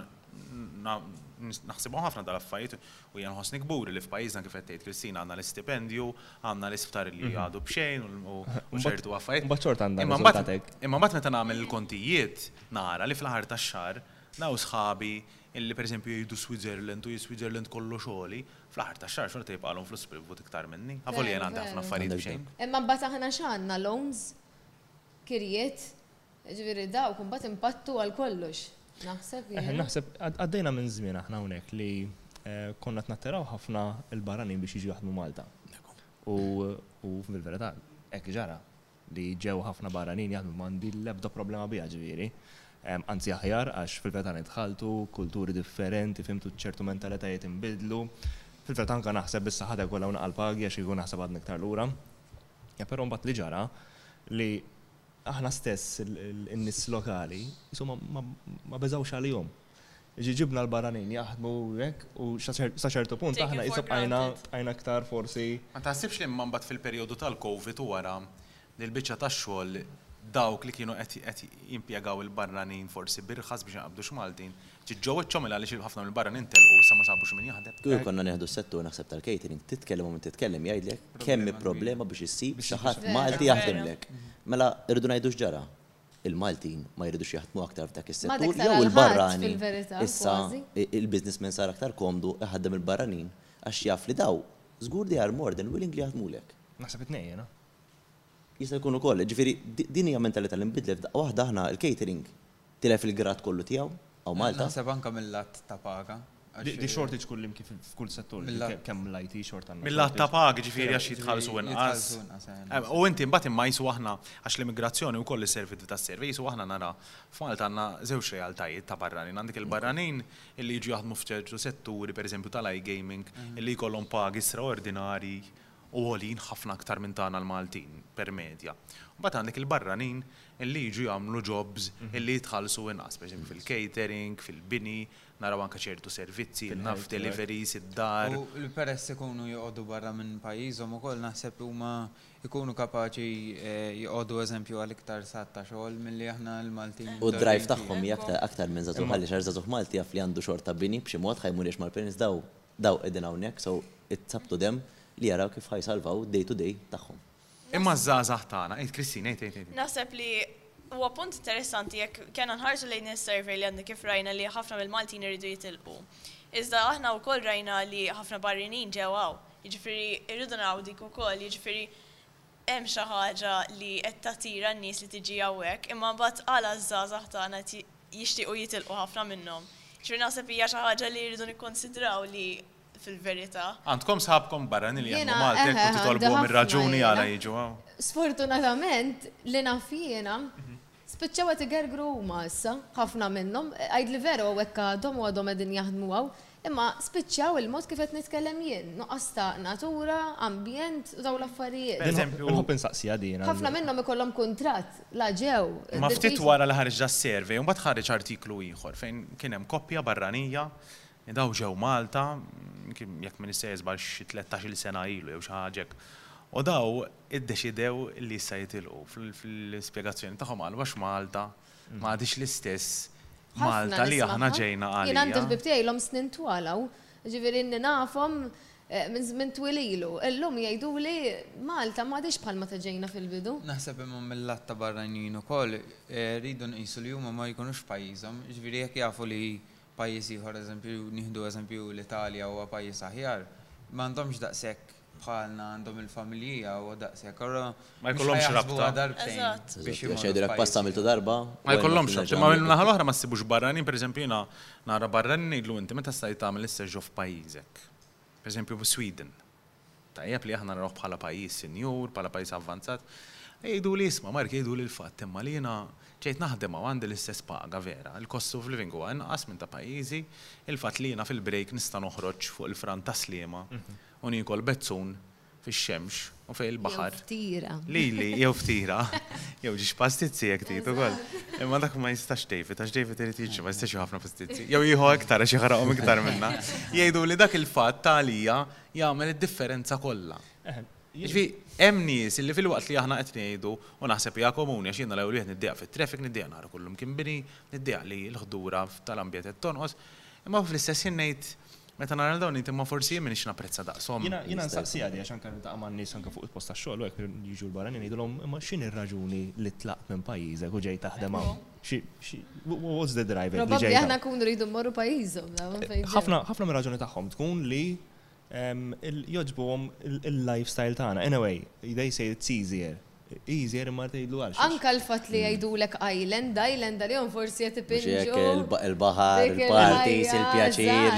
B: naħsibhom ħafna dal-affarijiet u jiena nħossni kburi li f'pajjiżna kif qed tgħid Christina għandna l-istipendju, għandna l-isptar li għadu b'xejn u ċertu affarijiet.
D: Imbagħad xorta għandna r-riżultat hekk.
B: Imma mbagħad meta nagħmel il-kontijiet nara li fl-aħħar tax-xahar, Naf sħabi illi pereżempju jgħidu Switzerland u hi Switzerland kollox għoli, fl-aħħar tax-xahar xorta jibqagħlhom flus fl-ispivvut iktar minni, avolja jien għandi ħafna affarijiet b'xejn.
E: Imma mbagħad aħna x'għandna, loans, kirjiet, jiġifieri dawk imbagħad impattu għal kollox, naħseb
D: jien. Eħe, naħseb għaddejna minn żmien aħna hawnhekk li konna qed nattiraw ħafna l-barranin biex jiġu jaħdmu Malta. U fil-verità hekk ġara. li ġew ħafna barranin jaħdmu m'għandi l-ebda problema biha ġifieri, anzi aħjar għax fil-verità nidħaltu, kulturi differenti fimtu ċertu mentalitajiet inbidlu, fil-verità anke naħseb issa ħadd jkollu hawn qalb agħgja xi jkun naħseb għadni iktar lura. Però mbagħad li ġara li aħna stess in-nies lokali qishom ma beżgħux għalihom. Ġi ġibna l-barranin jaħdmu hekk u sa ċertu punt aħna qisha bqajna bqajna iktar forsi.
B: Ma taħsibx li imma mbagħad fil-perjodu tal-Covid u wara li l-biċċa tax-xogħol dawk li kienu qed qed jimpjegaw il-barranin forsi b'irħas biex inqabdu x'Maltin, ġiet ġo wiċċhom il għaliex ħafna mill-barranin telqu issa ma sabux min jaħdem?
G: Kieku konna nieħdu s-settur naħseb tal-catering, titkellem u min titkellem jgħidlek kemm hi problema biex issib xi ħadd Malti jaħdimlek. Mela rridu ngħidu x'ġara. il-Maltin ma jridux jaħdmu aktar f'dak is-settur jew il-barrani issa il-businessman sar aktar komdu iħaddem il-barranin għax jaf li daw żgur they are more than willing li jaħdmulek.
D: Naħseb it-tnejn, ha?
G: Jista' jkun ukoll. Jiġifieri din hija mentalità li nbidlet f'daqqa waħda aħna l-catering tilef il-grad kollu tiegħu. Hawn Malta?
C: Naħseb anke mil-lat ta' paga.
D: Di shortage kullimkien f'kull settur, kemm l-IT xorta għandna.
B: Mil-lat ta' paga, ġifieri għax jitħallsu inqas. U inti imbagħad imma qisu aħna, għax l-immigrazzjoni wkoll isservi d-ditta tas-servi, qisu aħna nara f'Malta għandna żewġ realtajiet ta' barranin. Għandek il-barranin illi jiġu jaħdmu f'ċertu setturi, pereżempju tal-iGaming, illi jkollhom pagi straordinarji u għoljin ħafna aktar minn tagħna l-Maltin per media. Mbagħad għandek il-barranin illi jiġu jagħmlu jobs illi jitħallsu inqas, pereżempju fil-catering, fil-bini, naraw anke ċertu servizzi, naf, deliveries, id-dar.
C: U li peress ikunu joqogħdu barra minn pajjiżhom ukoll naħseb huma jkunu kapaċi joqogħdu eżempju għal iktar sgħat ta' xogħol milli aħna l-Maltin.
G: U d-drive tagħhom hija aktar minn żagħżugħ għaliex għax żagħżugħ Malti jaf li għandu xorta bini b'xi mod ħa jmur jgħix mal-parents daw Dawk qegħdin hawnhekk so it's up to them li jaraw kif ħa jsalvaw id-day to day tagħhom.
B: Imma ż-żgħażagħ tagħna, għid Christine, għid, għid, għid.
F: Naħseb li huwa punt interessanti jekk kellna nħarsu lejn din is-survey li għadni kif rajna li ħafna mill-Maltin iridu jitilqu. Iżda aħna wkoll rajna li ħafna barranin ġew hawn. Jiġifieri rridu naraw dik ukoll. Jiġifieri Hemm xi ħaġa li qed tattira n-nies li tiġi hawnhekk, imma mbagħad għala ż-żgħażagħ tagħna qed jixtiequ jitilqu ħafna minnhom? Jiġifieri naħseb hija xi ħaġa li rridu nikkunsidraw li fil-verità.
B: Għandkom sħabkom barranin li jaħdmu Maltek u titolbuhom ir-raġuni għala jiġu hawn?
E: Sfortunatament, li naf jiena, Spiċċaw qed igergru huma issa, ħafna minnhom, għidli veru hawnhekk għadhom u għadhom qegħdin jaħdmu hawn, imma spiċċaw il-mod kif qed nitkellem jien, nuqqas ta' natura, ambjent u dawn l-affarijiet.
D: Din inħobb insaqsiha din.
E: Ħafna minnhom ikollhom kuntratt, la ġew.
B: Imma ftit wara li ħareġ da' survey, imbagħad ħareġ artiklu ieħor fejn kien hemm koppja barranija, dawn ġew Malta, jekk m'iniex se jiżbal xi tlettax-il sena ilu jew xi ħaġa hekk, u dawn iddeċidew li issa jitilqu. Fl-ispjegazzjoni tagħhom qalu għax Malta ma għadhiex l-istess Malta li aħna ġejna għaliha. Ħafna nismagħha.
E: Jien għandi l-ħbieb tiegħi ilhom snin twal hawn, jiġifieri inni nafhom minn żmien twil ilu. Illum jgħiduli Malta ma għadhiex bħal meta ġejna fil-bidu.
C: Naħseb imma mil-lat ta' barranijin ukoll irridu nqisu li huma ma jkunux f'pajjiżhom, jiġifieri jekk jafu li pajjiż ieħor, eżempju nieħdu eżempju l-Italja huwa pajjiż aħjar, ma għandhomx daqshekk bħalna għandhom il-familji hawn daqshekk,
B: allura mhux ħajaħsbuha darbtejn
G: biex imorru f'pajjiż ieħor. Eżatt. Għax jgħidilek pass għamiltu darba u għajr
B: ma tfittex għamlu. Ma jkollhomx rabt. Imma min-naħa l-oħra ma ssibux barranin, pereżempju jiena nara barranin ngħidlu inti meta stajt tagħmel is-seġġ of f'pajjiżek? Pereżempju fis-Sweden. Tajjeb li aħna narawh bħala pajjiż sinjur, bħala pajjiż avvanzat. Jgħiduli isma' Mark jgħiduli l-fatt imma li jiena ġejt naħdem hawn għandi l-istess paga vera, il-cost of living huwa inqas minn ta' pajjiżi, il-fatt li jiena fil-break nista' noħroġ fuq il-frant tas-Sliema U niekol bezzun fix-xemx u fejn il-baħar.
E: Jew
B: ftira. Lili, jew ftira. Jew xi pastizzi jekk trid ukoll. Imma dak ma jistax David, għax David irid jiġri, ma jistax jieħu ħafna pastizzi. Jew jieħu iktar għax jaħraqhom iktar minna. Jgħidu li dak il-fatt ta' għalija jagħmel id-differenza kollha. Jiġifieri hemm nies li filwaqt li aħna qed ngħidu, u naħseb hija komuni għax jiena l-ewwel wieħed niddejjaq fit-traffic, niddejjaq nara kullimkien bini, niddejjaq li l-ħdura tal-ambjent qed tonqos, imma fl-istess ħin ngħid Meta nara l-dawn inti ma forsi jien minix napprezza daqshom.
D: Jiena jiena nsaqsi għadi għax anke niltaqa' man-nies anke fuq il-post tax-xogħol u hekk jiġu l-barranin ngħidilhom imma x'inhi r-raġuni li tlaqt minn pajjiżek u ġejt taħdem hawn? Xi xi what's the drive li ġejt hawn?
E: Probabbli aħna nkunu rridu mmorru pajjiżhom dawn minn fejn ġew.
D: Ħafna ħafna mir-raġuni tagħhom tkun li jogħġbuhom il-lifestyle tagħna. Anyway, they say it's easier. Easy, għajr ma tgħidlu għal xiex.
E: Anka l-fatt li jgħidulek island, island għalihom forsi qed ipinġu.
G: Mhux hekk, il-baħar, il-parties, il-pjaċir.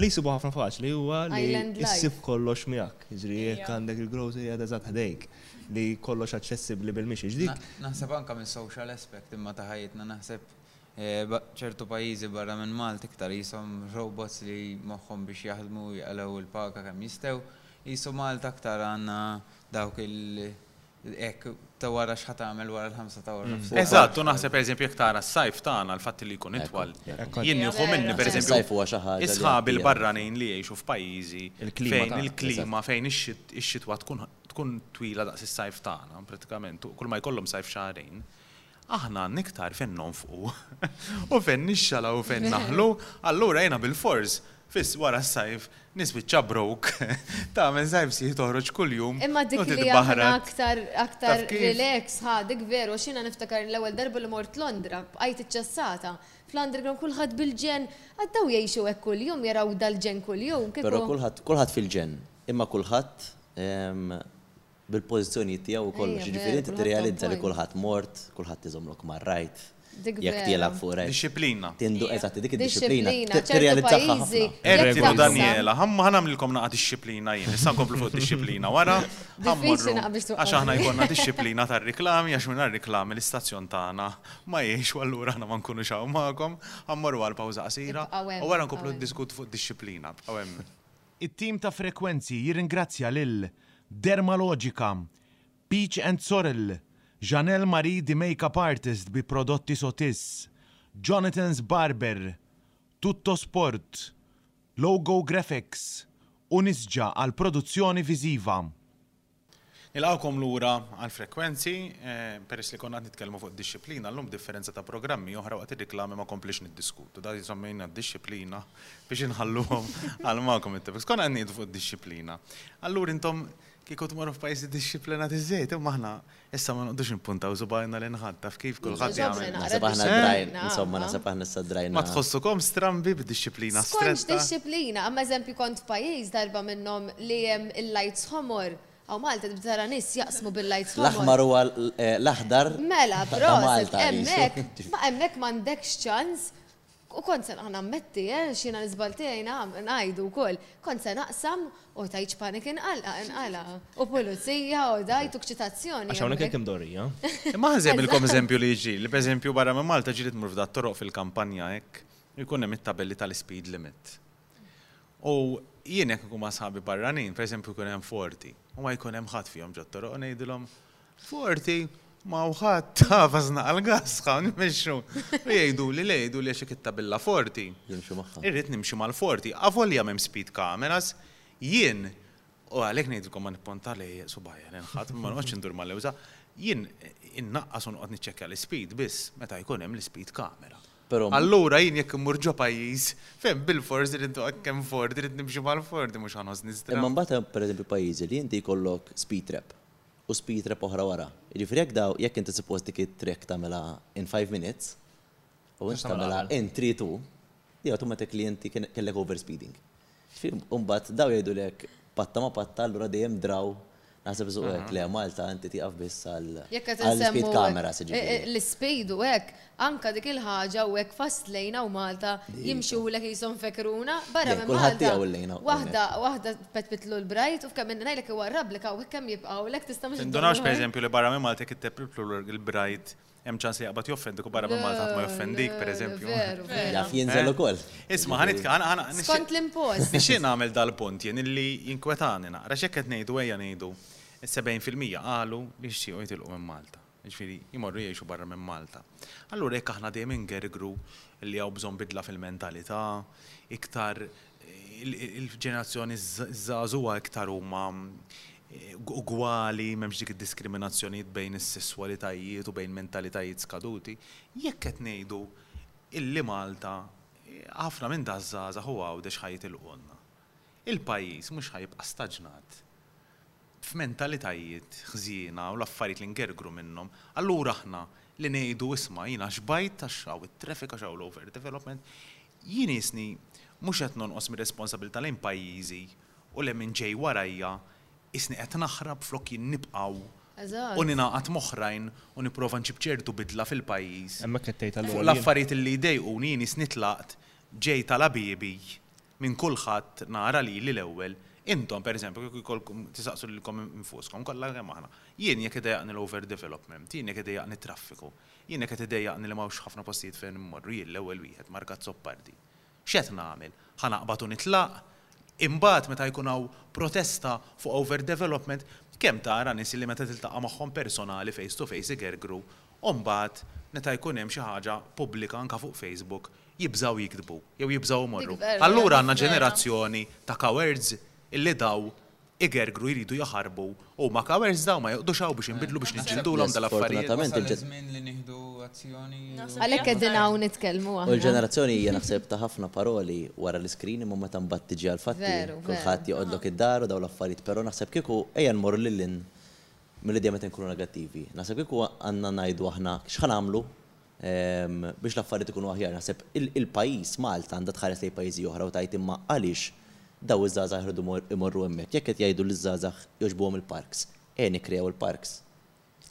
G: Li
D: jsibu ħafna faċli huwa li issib kollox miegħek. Jiġri jekk għandek il-grocery qiegħda eżatt ħdejk li kollox aċċessibbli bil-mixi.
C: Naħseb anka mis-social aspect imma ta' ħajjitna naħseb ċertu pajjiżi barra minn Malta iktar qishom robots li moħħhom biex jaħdmu jaqlew il-paga kemm jistgħu. Qisu Malta aktar għandna dawk il- hekk ta' wara x'ħa tagħmel wara l-ħamsa ta'
B: waranofsinhar. Eżatt, u naħseb pereżempju jekk tara s-sajf tagħna l-fatt li jkun itwal. Jien nieħu minni pereżempju. Is-sajf huwa xi ħaġa. Is-sħabi l-barranin li jgħixu f'pajjiżi fejn il-klima fejn ix-xitwa tkun twila daqs is-sajf tagħna prattikament, kull ma jkollhom sajf xahrejn, Aħna għandna iktar fejn nonfqu u fejn nixxalaw u fejn naħlu, allura jiena bilfors fis wara s-sajf nispiċċa broke. Tagħmel sajf sħiħ toħroġ kuljum u titbaħrat.
E: Imma dik li aħna aktar aktar relax ħa dik veru għax jiena niftakar l-ewwel darba li mort Londra bqajt iċċassata fl-underground kulħadd bil-ġenn għad dawn jgħixu hekk kuljum jaraw dal-ġenn kuljum
G: kieku. Però kulħadd kulħadd fil-ġenn imma kulħadd bil-pożizzjonijiet tiegħu wkoll għax jiġifieri inti tirrealizza li kulħadd mort, kulħadd iżommlok mar-right, jekk tielgħab fuq right.
B: Dixxiplina.
G: Tindu, eżatt, dik id-dixxiplina
E: tirrealizzahha
G: ħafna.
B: Eric u Daniela, ħa nagħmlilkom naqgħa dixxiplina jien, issa nkomplu fuq id-dixxiplina wara,
E: ħa mmorru
B: għax aħna jkollna dixxiplina tar-riklami għax mingħajr riklami l-istazzjon tagħna ma jgħix u allura aħna ma nkunux hawn magħkom, ħa mmorru għal pawża qasira u wara nkomplu niddiskutu fuq id-dixxiplina. Ibqgħu hemm.
A: It-tim ta' Frekwenzi jirringrazzja lil Dermalogica, Peach and Sorrel, Janelle Marie The Makeup Artist bi prodotti Sotis, Jonathan's Barber, Tutto Sport, Logo Graphics u Nisja għall-produzzjoni viżiva.
B: Nilqgħukom lura għall-frekwenzi. Peress li konna qed nitkellmu fuq id-dixxiplina, llum b'differenza ta' programmi oħra waqt ir-riklami ma komplix niddiskutu. Dak li semmejna d-dixxiplina biex inħalluhom għal magħkom it-topics. Konna qed ngħidu fuq id-dixxiplina. Allura intom kieku tmorru f'pajjiżi dixxiplinati iżżejjed imma aħna issa ma noqgħodux inpuntaw subgħajna lejn ħadd taf kif kulħadd jagħmel.
G: Naħseb aħna drajna, insomma naħseb aħna issa drajna.
B: Ma tħossukomx strambi
E: bid-dixxiplina
B: stretta?
E: Skontx dixxiplina, imma eżempju kont f'pajjiż darba minnhom li hemm il-lights ħomor. Hawn Malta tibda tara nies jaqsmu bil-lights ħomor.
G: L-aħmar huwa l-aħdar ta' Malta
E: qisu.
G: Mela, proset, hemmhekk,
E: ma hemmhekk m'għandekx ċans, u kont se nammetti, eh, x'jiena l-iżball tiegħi ngħidu wkoll, kont se naqsam u tgħidx panic inqalqa, inqala', u pulizija u da jtuk ċitazzjoni.
D: Għax hawnhekk hekk imdorrija.
B: Imma ħa nsejbilkom eżempju li jiġri, li pereżempju barra minn Malta ġieli tmur f'da t-toroq fil-kampanja hekk, ikun hemm it-tabelli tal-ispeed limit. U jien jekk ikun ma' sħabi barranin, pereżempju jkun hemm Forti, u ma jkun hemm ħadd fihom ġot-toroq u ngħidilhom, Forti, ma hawn ħadd, tafas naqal gass ħa nmexxu. U jgħiduli le, jgħiduli għax jekk
G: ittabilla Forti,
B: irrid nimxi mal-Forti. Avolja m'hemm speed cameras, jien, u għalhekk ngħidilkom ma nipponta lej subgħajja lejn ħadd, ma noqgħodx indur mal-lewża, jien innaqqas u noqgħod niċċekkja l-ispeed biss meta jkun hemm l-ispeed camera.
G: Però.
B: Allura jien jekk immur ġo pajjiż fejn bilfors irid noqgħod kemm Ford, irid nimxi mal-Ford, mhux ħa
G: nħossni
B: stramba.
G: Imma mbagħad hemm pereżempju pajjiżi li inti jkollok speed trap u speed trap oħra wara. Jiġifieri jekk dawn, jekk inti suppost dik it-track tagħmilha in five minutes u int tagħmilha in three, two, hi awtomatically inti kellek overspeeding. U mbagħad dawn jgħidulek patta ma patta allura dejjem draw naħseb isuqu hekk, le Malta inti tieqaf biss għal speed
E: cameras
G: jiġifieri.
E: L-ispeed u hekk, anke dik il-ħaġa u hekk fast lane hawn Malta jimxulek qishom fekruna, barra minn Malta waħda waħda tpetpitlu l-brajt u f'kemm ngħidlek iwarrablek hawn hekk kemm jibqgħulek tista' mhux. Tindunax
B: pereżempju li barra minn Malta jekk itpetpitlu l-brajt Hemm ċans li jaqbad joffendik u barra minn Malta ħadd ma joffendik, pereżempju.
E: Veru, veru.
G: Jaf jinżel ukoll.
B: Isma' ħa nitkellem, ħa- ħa- nixtieq-
E: Skont l-impost.
B: Nixtieq nagħmel dal-punt jien illi jinkwetani naqra x'hekk qed ngħidu ejja ngħidu s-sebgħin fil-mija qalu li jixtiequ jitilqu minn Malta, jiġifieri jmorru jgħixu barra minn Malta. Allura jekk aħna dejjem ingergru li hawn bżonn bidla fil-mentalità, iktar il-ġenerazzjoni żgħażugħa iktar huma ugwali, m'hemmx dik id-diskriminazzjonijiet bejn is-sesswalitajiet u bejn mentalitajiet skaduti. Jekk qed ngħidu illi Malta, ħafna minn daż-żgħażagħ u Għawdex ħa jitilqulna. Il-pajjiż mhux ħa jibqa' staġnat. f'mentalitajiet ħżiena u l-affarijiet li ngergru minnhom, allura aħna li ngħidu isma' jiena xbajt għax hawn it-traffic għax hawn l-overdevelopment, jien qisni mhux qed nonqos mir-responsabilità lejn pajjiżi u lejn min ġej warajja, qisni qed naħrab flok jien nibqgħu u ningħaqad m'oħrajn u nipprova nġib ċertu bidla fil-pajjiż.
D: Hemmhekk qed tgħid allura li jien.
B: Fuq l-affarijiet li jdejquni jien qisni tlaqt, ġejt għal ħbiebi minn kulħadd nara lili l-ewwel, intom pereżempju kieku jkollkom tisaqsu lilkom infuskom kollha kemm aħna, jien jekk idejjaqni l-overdevelopment, jien jekk idejjaqni t-traffiku, jien jekk qed idejjaqni li m'hawnx ħafna postijiet fejn immorru, jien l-ewwel wieħed, Mark Azzopardi, x'qed nagħmel? Ħa naqbad u nitlaq? Imbagħad meta jkun hawn protesta fuq overdevelopment, kemm tara nies li meta tiltaqa' magħhom personali face to face igergru u mbagħad meta jkun hemm xi ħaġa pubblika anke fuq Facebook jibżgħu jiktbu jew
E: jibżgħu jmorru.
B: Allura għandna ġenerazzjoni ta' cowards illi daw igergru jridu jaħarbu u huma cowards daw ma joqgħdux hawn biex inbidlu biex niġġildulhom dal-affarijiet.
E: Għalhekk qegħdin hawn nitkellmu aħna.
G: U l-ġenerazzjoni hija naħseb ta' ħafna paroli wara l-iskrin imma meta mbagħad tiġi
E: għall-fatti
G: kulħadd joqgħodlok id-dar u dawn l-affarijiet però naħseb kieku ejja nmorru lil hinn milli dejjem qed inkunu negattivi. Naħseb kieku għandna ngħidu aħna x'ħa nagħmlu biex l-affarijiet ikunu aħjar, naħseb il-pajjiż, Malta, għandha tħares lejn pajjiżi oħra u tgħid imma għaliex dawn iż-żgħażagħ jridu jmorru hemmhekk? Jekk qed jgħidu liż-żgħażagħ jogħġbuhom il-parks, ejja nikkreaw il-parks.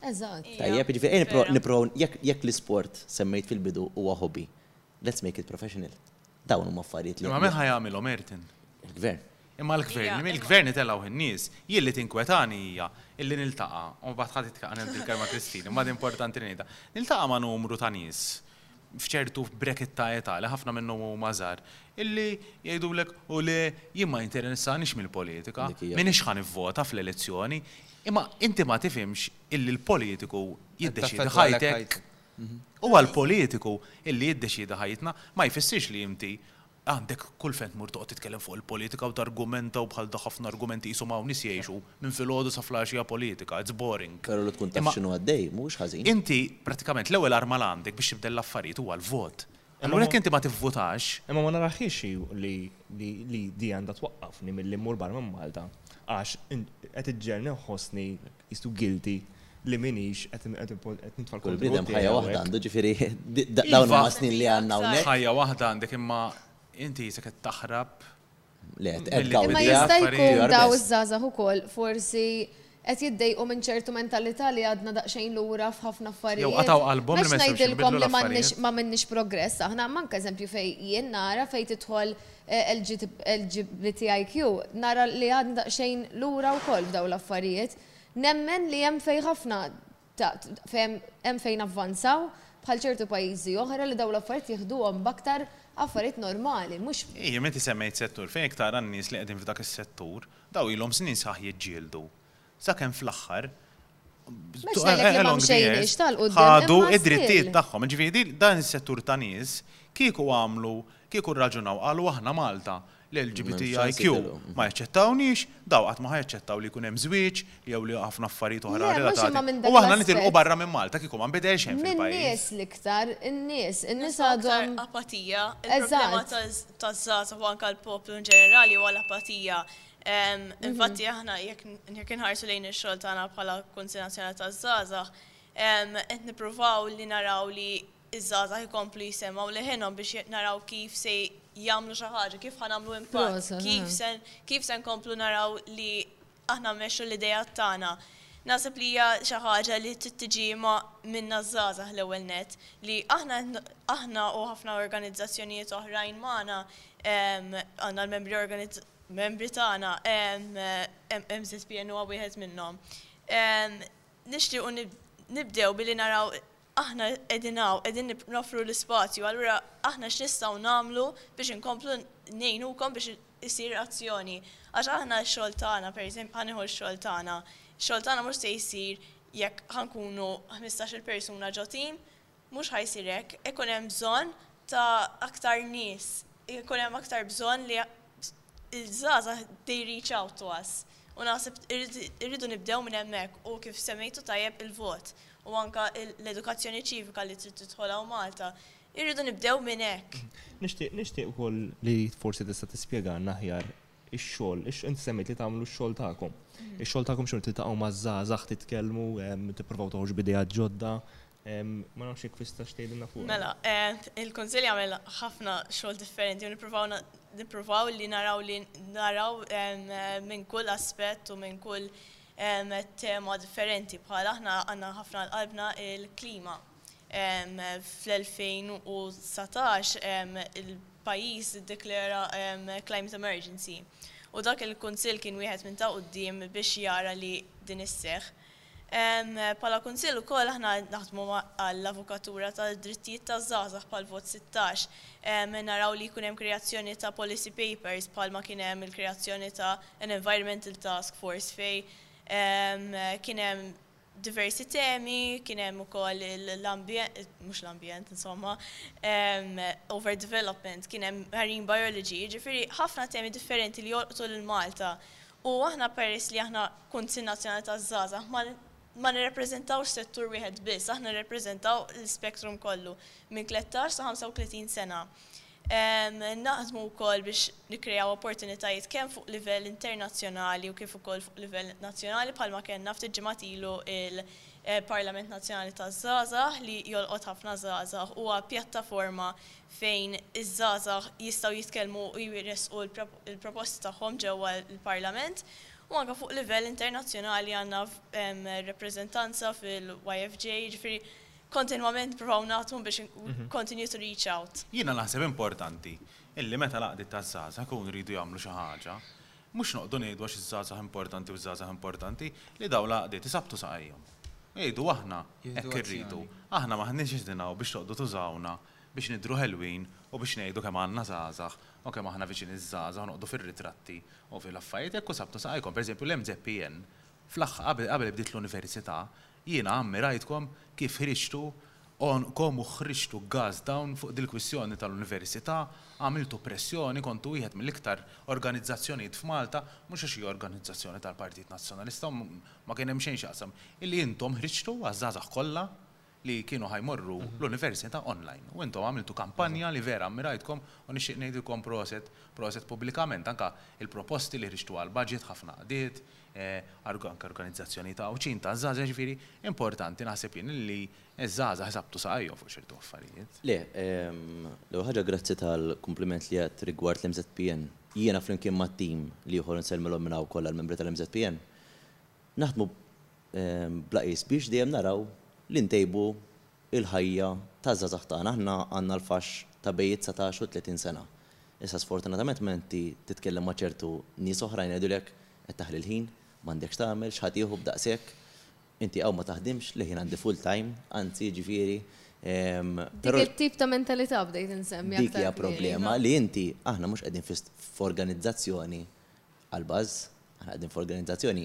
E: Eżatt.
G: Tajjeb, jiġifieri ejja nipprovaw, nipprovaw, jekk, jekk l-isport, semmejt fil-bidu, huwa hobby, let's make it professional. Dawn huma affarijiet li.
B: Imma min ħa jagħmilhom, Ayrton?
G: Il-Gvern.
B: Imma l-gvern, mill-gvern itelgħuh in-nies, jien li tinkwetani hija illi niltaqa', u mbagħad ħa titkellem, ngħaddi l-kelma Christine, imma din importanti li ngħidha, niltaqa' ma' numru ta' nies f'ċertu brekit ta' età li ħafna minnhom huma żgħar, illi jgħidulek, O le, jien ma jinteresanix mill-politika, m'iniex ħa nivvota fl-elezzjoni. Imma inti ma tifhimx illi l-politiku jiddeċiedi ħajtek. Huwa l-politiku illi jiddeċiedi ħajtna, ma jfissirx li inti Għandek kull fejn tmur toqgħod titkellem fuq il-politika u targumenta u bħal da ħafna argumenti qishom hawn nies jgħixu minn filgħodu sa flaxija politika, it's boring.
G: Però li tkun taf x'inhu għaddej mhuwiex ħażin.
B: Inti prattikament l-ewwel arma l-għandek biex tibdel l-affarijiet huwa l-vot. Allura jekk inti ma tivvutax.
D: Imma ma naraħhiex hi li li di għandha twaqqafni milli mmur barra minn Malta għax qed iġġegħelni nħossni Qistu guilty li m'iniex qed qed qed nitfa' l-kontribut tiegħi hawnhekk.
G: Kull bniedem b'ħajja waħda għandu, ġifieri dawn huma s-snin li għandna hawnhekk.
B: Ħajja waħda għandek imma inti qisek qed taħrab.
G: Le, qed
E: qed tgawdi. Imma jista' jkun daw iż-żgħażagħ ukoll forsi qed jiddejqu minn ċertu mentalità li għadna daqsxejn lura f'ħafna affarijiet.
B: Jew qatgħu qalbhom
E: li ma jistgħux jinbidlu l-affarijiet. Mhux ngħidilkom li m'għandniex ma minnix progress aħna, imma anke eżempju fejn jien nara fejn tidħol LGBTIQ, nara li għadna daqsxejn lura wkoll f'dawn l-affarijiet. Nemmen li hemm fejn ħafna ta' fejn hemm fejn avvanzaw, bħal ċertu pajjiżi oħra li dawn l-affarijiet jiħduhom b'aktar affarijiet normali, mhux.
B: Iva, inti semmejt settur fejn jekk tara n-nies li qegħdin f'dak is-settur, dawn ilhom snin sħaħ jiġġieldu. Sakemm fl-aħħar, along the years, ħadu d-drittijiet tagħhom. Jiġifieri dan is-settur ta' nies kieku għamlu, kieku rraġunaw qalu aħna Malta l-LGBTIQ ma jaċċettawniex, dawn qatt ma ħa jaċċettaw li jkun hemm żwieġ jew li ħafna affarijiet oħra relatati. U aħna nitilqu barra minn Malta kieku ma nbidel xejn
E: fil-pajjiż. Min-nies l-iktar, in-nies, in-nies għadhom.
F: L-aktar apatija, il-problema taż-żgħażagħ u anke l-poplu inġenerali huwa l-apatija. Infatti aħna jekk inħarsu lejn ix-xogħol tagħna bħala Kunsill Nazzjonali taż-Żgħażagħ, qed nippruvaw li naraw li ż-żgħażagħ ikomplu jsemgħu leħinhom biex naraw kif se jagħmlu xi ħaġa, kif ħa nagħmlu impatt, kif se nkomplu naraw li aħna mmexxu l-ideat tagħna. Naħseb li hija xi ħaġa li trid tiġi minna ż-żgħażagħ l-ewwel nett, li aħna aħna u ħafna organizzazzjonijiet oħrajn magħna għandna l-membri membri tagħna, MZPN huwa wieħed minnhom. Nixtiequ nibdew billi naraw aħna qegħdin hawn, qegħdin noffru l-ispazju, allura aħna x'nistgħu nagħmlu biex inkomplu ngħinukom biex isir azzjoni. Għax aħna x-xogħol tagħna, pereżempju, ħa nieħu x-xogħol tagħna, ix-xogħol tagħna mhux se jsir jekk ħa nkunu ħmistax-il persuna ġo tim, mhux ħa jsir hekk, ikun hemm bżonn ta' aktar nies, ikun hemm aktar bżonn li l-żgħażagħ they reach out to us. U naħseb irridu nibdew minn hemmhekk u kif semmejtu tajjeb il-vot u anke l-edukazzjoni ċivika li trid tidħol hawn Malta, irridu nibdew minn hekk.
D: Nixtieq ukoll li forsi tista' tispjegalna aħjar ix-xogħol, int semmejt li tagħmlu x-xogħol tagħkom. Ix-xogħol tagħkom x'inhu tiltaqgħu maż-żgħażagħ titkellmu, tippruvaw toħorġu b'ideat ġodda, ma nafx jekk tistax tgħidilna fuqha.
F: Mela, il-Kunsill jagħmel ħafna xogħol differenti u nippruvaw nippruvaw li naraw li naraw minn kull aspett u minn kull tema differenti bħal aħna għandna ħafna għal qalbna l-klima Fl-2019 il-pajjiż iddikjara climate emergency u dak il-Kunsill kien wieħed minn ta' quddiem biex jara li din isseħħ. Bħala Kunsill ukoll aħna naħdmu għall-Avukatura tad-Drittijiet taż-Żgħażagħ bħal Vot 16, naraw li jkun hemm kreazzjoni ta' policy papers bħalma kien hemm il-kreazzjoni ta' an environmental task force fejn kien hemm diversi temi, kien hemm ukoll l-ambjent, mhux l-ambjent insomma, overdevelopment, kien hemm marine biology, jiġifieri ħafna temi differenti li jolqtu lil Malta. U aħna peress li aħna Kunsill Nazzjonali taż-Żgħażagħ ma nirrappreżentawx settur wieħed biss, aħna nirrappreżentaw l-ispektrum kollu minn tlettax sa 35 sena. Naħdmu wkoll biex nikkreaw opportunitajiet kemm fuq livell internazzjonali u kif ukoll fuq livell nazzjonali bħalma kellna ftit ġimgħat ilu l-Parlament Nazzjonali taż-Żgħażagħ li jolqot ħafna żgħażagħ. Huwa pjattaforma fejn iż-żgħażagħ jistgħu jitkellmu u jressqu l-proposti tagħhom ġewwa l-Parlament u anke fuq livell internazzjonali għandna rappreżentanza fil-YFJ jiġifieri Kontinwament nippruvaw nagħtuhom biex continue to reach out.
B: Jiena naħseb importanti illi meta l-għaqdiet taż-żgħażagħ ikunu jridu jagħmlu xi ħaġa, mhux noqogħdu ngħidu għax iż-żgħażagħ importanti u ż-żgħażagħ importanti, li dawn l-għaqdiet isabbtu saqajhom. U jgħidu aħna hekk irridu. Aħna m'aħniex qegħdin hawn biex toqgħodu tużawna biex nidhru ħelwin u biex ngħidu kemm għandna żgħażagħ u kemm aħna viċin iż-żgħażagħ u noqogħdu fir-ritratti u fil-affajiet hekk u sabbtu saqajkom. Per eżempju l-MZPN fl-aħħar qabel bdiet l-università Jiena ammirajtkom kif ħriġtu għonqkom u ħriġtu gass dawn fuq dil-kwistjoni tal-Università, għamiltu pressjoni, kontu wieħed mill-iktar organizzazzjonijiet f'Malta, mhux għax hija organizzazzjoni tal-Partit Nazzjonalista, ma kien hemm xejn x'jaqsam, illi intom ħriġtu għaż-żgħażagħ kollha li kienu ħa jmorru l-Università online. U intom għamiltu kampanja li vera ammirajtkom u nixtieq ngħidilkom proset, proset pubblikament, anke l-proposti li ħriġtu għall-budget, ħafna qgħdiet, anke organizzazzjonijiet ta' Għawdxin taż-żgħażagħ, jiġifieri importanti naħseb jien li ż-żgħażagħ iżabbtu saqajhom fuq ċertu affarijiet.
G: Le, l-ewwel ħaġa grazzi tal-kumpliment li għedt rigward l-MZPN. Jiena flimkien ma' tim li ieħor insellmilhom minn hawn kollha l-membri tal-MZPN, naħdmu bla qies biex dejjem naraw li ntejbu l-ħajja taż-żgħażagħ tagħna. Aħna għandna l-faxx ta' bejn it-dsatax u t-tletin sena. Issa sfortunatament meta inti titkellem ma' ċertu nies oħrajn jgħidulek Qed taħli l-ħin, m'għandek x'tagħmel, x'ħa tieħu b'daqshekk, inti hawn ma taħdimx, le jien għandi full time, anzi jiġifieri,
E: Dik it-tip ta' mentalità bdejt insemmi aktar kmieni.
G: Dik hija problema li inti, aħna mhux qegħdin f'organizzazzjoni għal buzz, aħna qegħdin f'organizzazzjoni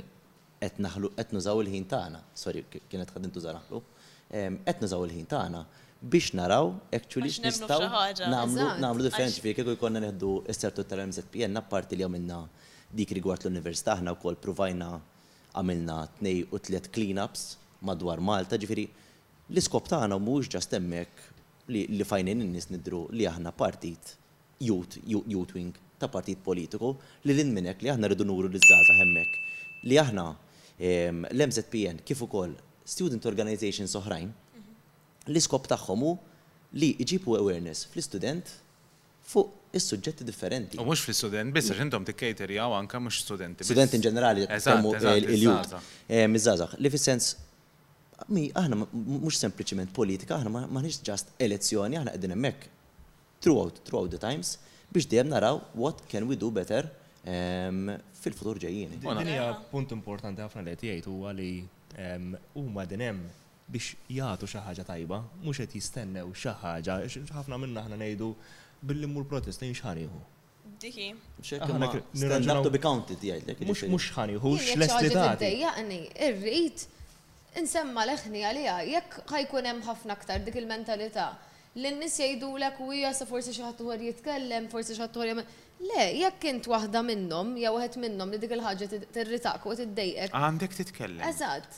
G: qed naħlu, qed nużaw il-ħin tagħna, sorry kienet qed intuża naħlu, qed nużaw il-ħin tagħna biex naraw actually x'nistgħu nagħmlu differenza. Ġifieri kieku jkollna nieħdu s-sertu tal-MZPN apparti li għamilna Dik rigward l-Università aħna wkoll pruvajna għamilna tnej u tliet clean ups madwar Malta, ġifieri l-iskop tagħna mhuwiex just hemmhekk li li f'għajnejn in-nies nidhru li aħna partit youth youth wing ta' partit politiku, lil hinn minn hekk li aħna rridu nuru liż-żgħażagħ hemmhekk li aħna l-MZPN kif ukoll student organisations oħrajn l-iskop tagħhom hu li jġibu awareness fl-istudent fuq is-suġġetti differenti.
B: U mhux fl-istudent biss, għax intom tikcaterjaw anke mhux studenti biss.
G: Studenti in ġenerali qed nitkellmu il-youth, iż-żgħażagħ, li fis-sens mi aħna mhux sempliċiment politika, aħna m'aħniex just elezzjoni, aħna qegħdin hemmhekk throughout, throughout the times, biex dejjem naraw what can we do better fil-futur ġejjieni.
D: Din hija punt importanti ħafna li qed jgħid huwa li huma qegħdin hemm biex jagħtu xi ħaġa tajba, mhux qed jistennew xi ħaġa, għax ħafna minna aħna ngħidu, billi mmur protest lejn x'ħa
F: nieħu?
G: Dik hi. Aħna nirraġunaw. Mhux x'ħa
D: nieħu, x'lest li tagħti.
E: Jien jekk xi ħaġa tiddejjaqni, irrid insemma' leħni għaliha. Jekk ħa jkun hemm ħafna aktar dik il-mentalità Li n-nies jgħidulek u hija sa forsi xi ħadd ieħor jitkellem, forsi xi ħadd ieħor jagħmel. Le, jekk int waħda minnhom jew wieħed minnhom li dik il-ħaġa tirritak u tiddejqek.
B: Għandek titkellem.
E: Eżatt.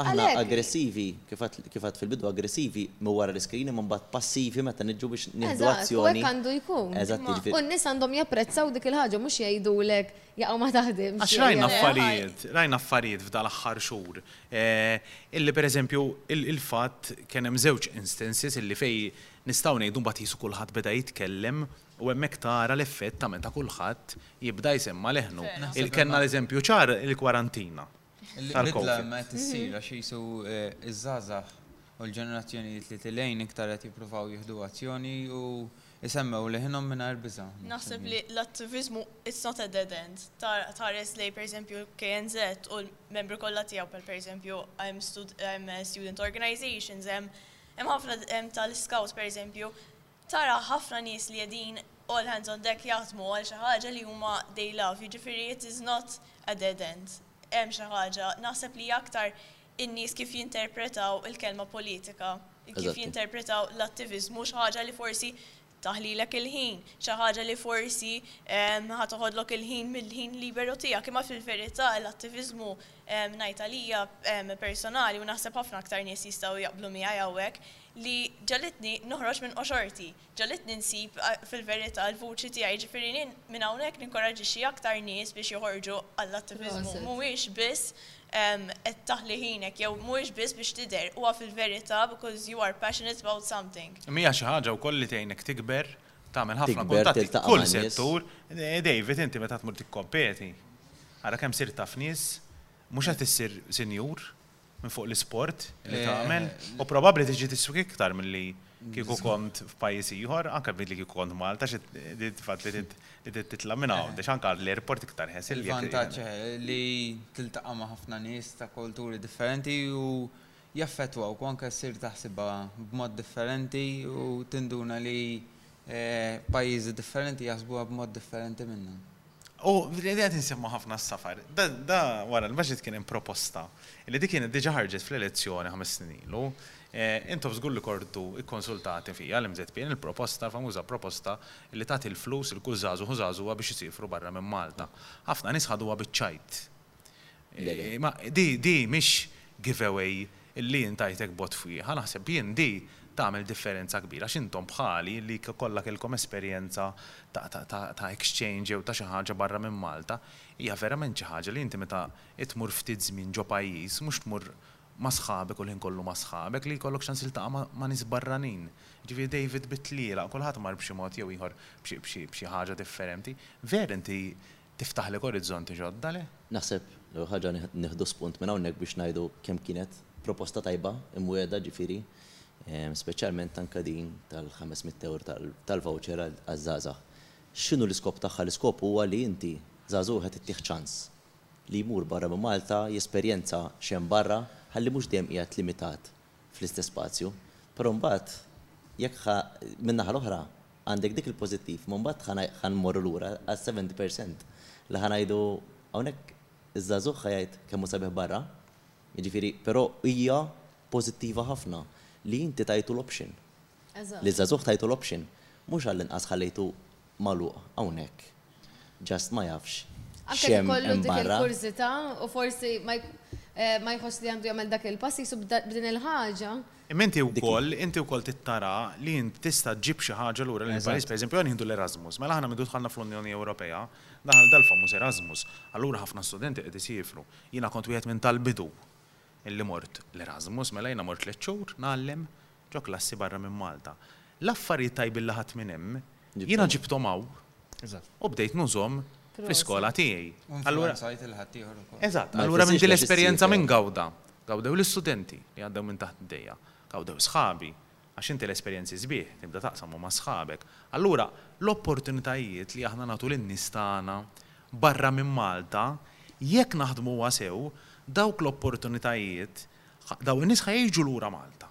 G: Aħna aggressivi, kif għedt fil-bidu, aggressivi minn wara l-iskrin imma mbagħad passivi meta niġu biex nieħdu azzjoni.
E: Eżatt, u hekk għandu jkun. Eżatt, jiġifieri. U n-nies għandhom japprezzaw dik il-ħaġa mhux jgħidulek jaqaw ma taħdimx.
B: Għax rajna affarijiet, rajna affarijiet f'dan l-aħħar xhur Illi pereżempju il-fatt kien hemm żewġ instances illi fejn nistgħu ngħidu mbagħad qisu kulħadd beda jitkellem u hemmhekk tara l-effett ta' meta kulħadd jibda jsemma' leħnu. Kellna l-eżempju ċar il-kwarantina tal-Covid.
C: Il-bidla imma qed issir għax qisu ż-żgħażagħ u l-ġenerazzjonijiet li 'l hinn iktar qed jippruvaw jieħdu azzjoni u Isemmew leħinhom mingħajr biża'.
F: Naħseb li l-attiviżmu it's not a dead end. Tħares lejn pereżempju KNZ u l-membri kollha tiegħu bħal pereżempju hemm student organisations, hemm ħafna hemm tal-iscouts pereżempju, tara ħafna nies li qegħdin all hands on deck jaħdmu għal xi ħaġa li huma they love, jiġifieri it is not a dead end. Hemm xi ħaġa, naħseb li hija aktar in-nies kif jinterpretaw il-kelma politika, kif jinterpretaw l-attiviżmu, xi ħaġa li forsi taħlilek il-ħin, xi ħaġa li forsi ħa toħodlok il-ħin mill-ħin liberu tiegħek, imma fil-verità l-attiviżmu ngħid għalija personali u naħseb ħafna aktar nies jistgħu jaqblu miegħi hawnhekk li ġegħlitni noħroġ minn qoxorti. Ġegħlitni nsib fil-verità l-vuċi tiegħi, jiġifieri li minn hawnhekk ninkoraġġixxi aktar nies biex joħorġu għall-attiviżmu. Mhuwiex biss qed taħli ħinek jew mhuwiex biss biex tidher, huwa fil-verità because you are passionate about something.
B: Imma hija xi ħaġa wkoll li tgħinek tikber, tagħmel ħafna kuntatti f'kull settur. David, inti meta tmur tikkompeti, ara kemm sirt taf nies, mhux qed issir sinjur, minn fuq l-isport li tagħmel u probabbli tiġi tiswi iktar milli kieku kont f'pajjiż ieħor, anke billi kieku kont Malta, xi fatt li trid titla' minn hawn, għax anke l-airport iktar ħesel.
C: Il-vantaġġ li tiltaqa' ma' ħafna nies ta' kulturi differenti u jaffettwawk u anke ssir taħsibha b'mod differenti u tinduna li pajjiżi differenti jaħsbuha b'mod differenti minnha.
B: U l-idea tinsemma ħafna s-safar. Da wara l-budget kien hemm proposta li di kienet diġa ħarġet fl-elezzjoni ħames snin ilu. Intom żgur li kortu ikkonsultati fiha, l-MZP, din il-proposta, l-famuża proposta li tagħti l-flus lil kull żagħżugħ u żagħżugħa biex isifru barra minn Malta. Ħafna nies ħaduha biċ-ċajt. Imma di, di mhix giveaway li jien tajtek bogħod fwieħa, naħseb jien di tagħmel differenza kbira għax intom bħali li kollha kellkom esperjenza ta' ta' ta' exchange jew ta' xi ħaġa barra minn Malta, hija verament xi ħaġa li inti meta tmur ftit żmien ġo pajjiż mhux tmur ma' sħabek u l-ħin kollu ma' sħabek li jkollok ċans tiltaqa' ma' nies barranin. Jiġifieri David bit-tlielaq, kulħadd mar b'xi mod jew ieħor b'xi b'xi b'xi ħaġa differenti. Vera inti Tiftaħlek orizzonti ġodda, le?
G: Naħseb l-ewwel ħaġa nieħdu spunt minn hawnhekk biex ngħidu kemm kienet proposta tajba, imwiegħda ġifieri, speċjalment anke din tal-ħames mitt ewro tal-voucher għaż-żgħażagħ. X'inhu l-iskop tagħha? L-iskop huwa li inti żagħżugħ wieħed ittih ċans li jmur barra minn Malta, jesperjenza x'hemm barra, ħalli mhux dejjem qiegħed limitat fl-istess spazju, però mbagħad jekk ħa min-naħa l-oħra għandek dik il-pożittiv, ma mbagħad ħa ħa mmorru lura għas-seventy percent li ħa ngħidu hawnhekk iż-żagħżugħ ħa jgħid kemm hu sabiħ barra, jiġifieri però hija pożittiva ħafna li inti tajtu l-option.
E: Eżatt.
G: Liż-żagħżugħ tajtu l-option. Mhux għall-inqas ħallejtu magħluq hawnhekk just ma jafx
E: x'hemm
G: hemm
E: barra.
G: Anke
E: se
G: jkollu
E: dik il-kurżità u forsi ma jħoss li għandu jagħmel dak il-pass jisu b'din il-ħaġa.
B: Imma inti wkoll, inti wkoll trid tara li int tista' ġġib xi ħaġa lura lil pajjiż. Pereżempju ejja nieħdu l-Erasmus. Mela aħna mindu dħalna fl-Unjoni Ewropea, daħal dal-famuż Erasmus. Allura ħafna studenti qed isiefru. Jiena kont wieħed minn tal-bidu li mort l-Erasmus. Mela jiena mort tliet xhur ngħallem Ġo klassi barra minn Malta. L-affarijiet tajbin li ħadt minn hemm, jiena ġibthom hawn u bdejt nużhom fl-iskola tiegħi. U
C: influwenzajt lil ħaddieħor ukoll.
B: Eżatt. Allura minn din l-esperjenza minn gawda? Gawdew l-istudenti li għaddew minn taħt idejja. Gawdew sħabi. Għax inti l-esperjenzi sbieħ tibda taqsamhom ma' sħabek. Allura, l-opportunitajiet li aħna nagħtu lin-nies tagħna barra minn Malta, jekk naħdmuha sew, dawk l-opportunitajiet Ħa dawn in-nies ħa jiġu lura Malta.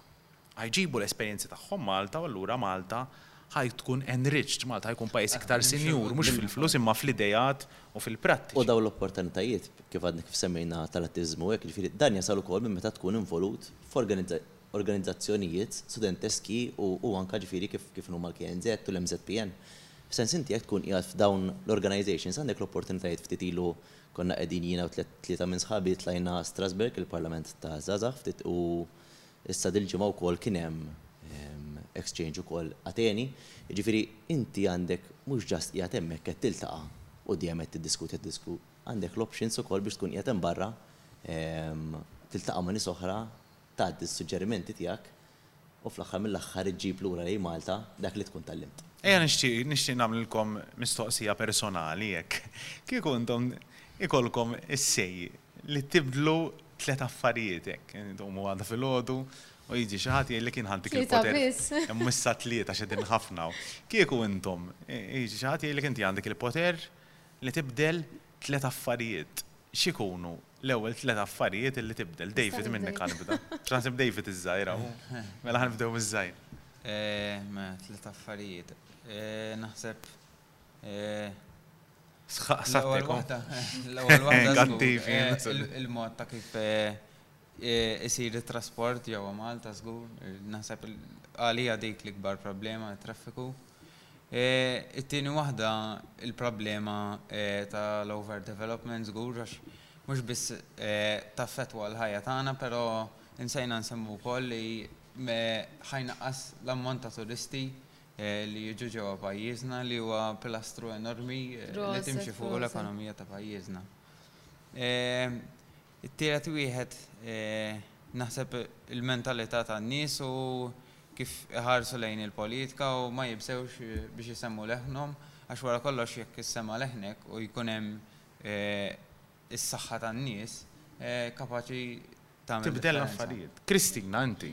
B: Ħa jġibu l-esperjenzi tagħhom Malta u allura Malta ħa tkun enriched, Malta ħa jkun pajjiż iktar sinjur, mhux fil-flus imma fl-ideat u fil-prattiċi.
G: U dawn l-opportanitajiet, kif għadna kif semmejna tal-attiżmu u hekk, jiġifieri dan jasal ukoll minn meta tkun involut f'organizzazzjonijiet studenteski u anke ġifieri kif kif inhuma l-KNZ u l-MZPN. F'sens inti jekk tkun qiegħed f'dawn l-organisations għandek l-opportanitajiet ftit ilu Konna qegħdin jiena u tliet tlieta minn sħabi tlajna Strasberg il-parlament ta' żgħażagħ ftit u issa dil-ġimgħa wkoll kien hemm exchange ukoll Ateni, jiġifieri inti għandek mhux just qiegħed hemmhekk qed tiltaqa' u dejjem qed tiddiskuti qed tiddisku, għandek l-options ukoll biex tkun qiegħed hemm barra tiltaqa' ma' nies oħra tgħaddi s-suġġerimenti tiegħek u fl-aħħar mill-aħħar iġġib lura lejn Malta dak li tkun tgħallimt.
B: Ejja nixtieq, nixtieq nagħmlilkom mistoqsija personali jekk kieku intom ikollkom is-say li tibdlu tliet affarijiet hekk, tqumu għada filgħodu u jiġi xi ħadd jgħidlek jien
E: ħantik
B: il-poter.
E: Tlieta biss.
B: Imma issa tlieta għax qegħdin ħafna hawn. Kieku intom, jiġi xi ħadd jgħidlek inti għandek il-poter li tibdel tliet affarijiet, x'ikunu L-ewwel tliet affarijiet illi tibdel. David minnek ħa nibda. X'naħseb David iż-żgħir hawn. Mela ħa nibdew
C: miż-żgħir. Mela tliet affarijiet. Naħseb
B: Sħaqsaqtek
C: waħda. L-ewwel waħda.
B: Kattiv
C: jien. Il-mod ta' kif isir it-trasport ġewwa Malta żgur. Naħseb għalija dik l-ikbar problema t-traffiku. It-tieni waħda, il-problema tal-overdevelopment żgur għax mhux biss taffettwa l-ħajja tagħna però nsejna nsemmu wkoll li ħa jnaqqas l-ammont ta' turisti li jiġu ġewwa pajjiżna li huwa pilastru enormi li timxi
E: fuqu
C: l-ekonomija ta' pajjiżna. It-tielet wieħed, naħseb il-mentalità tan-nies u kif iħarsu lejn il-politika u ma jibżgħux biex isemmgħu leħnhom għax wara kollox jekk issema' leħnek u jkun hemm is-saħħa tan-nies kapaċi
B: tagħmel differenza. Tibdel l-affarijiet. Christina, inti?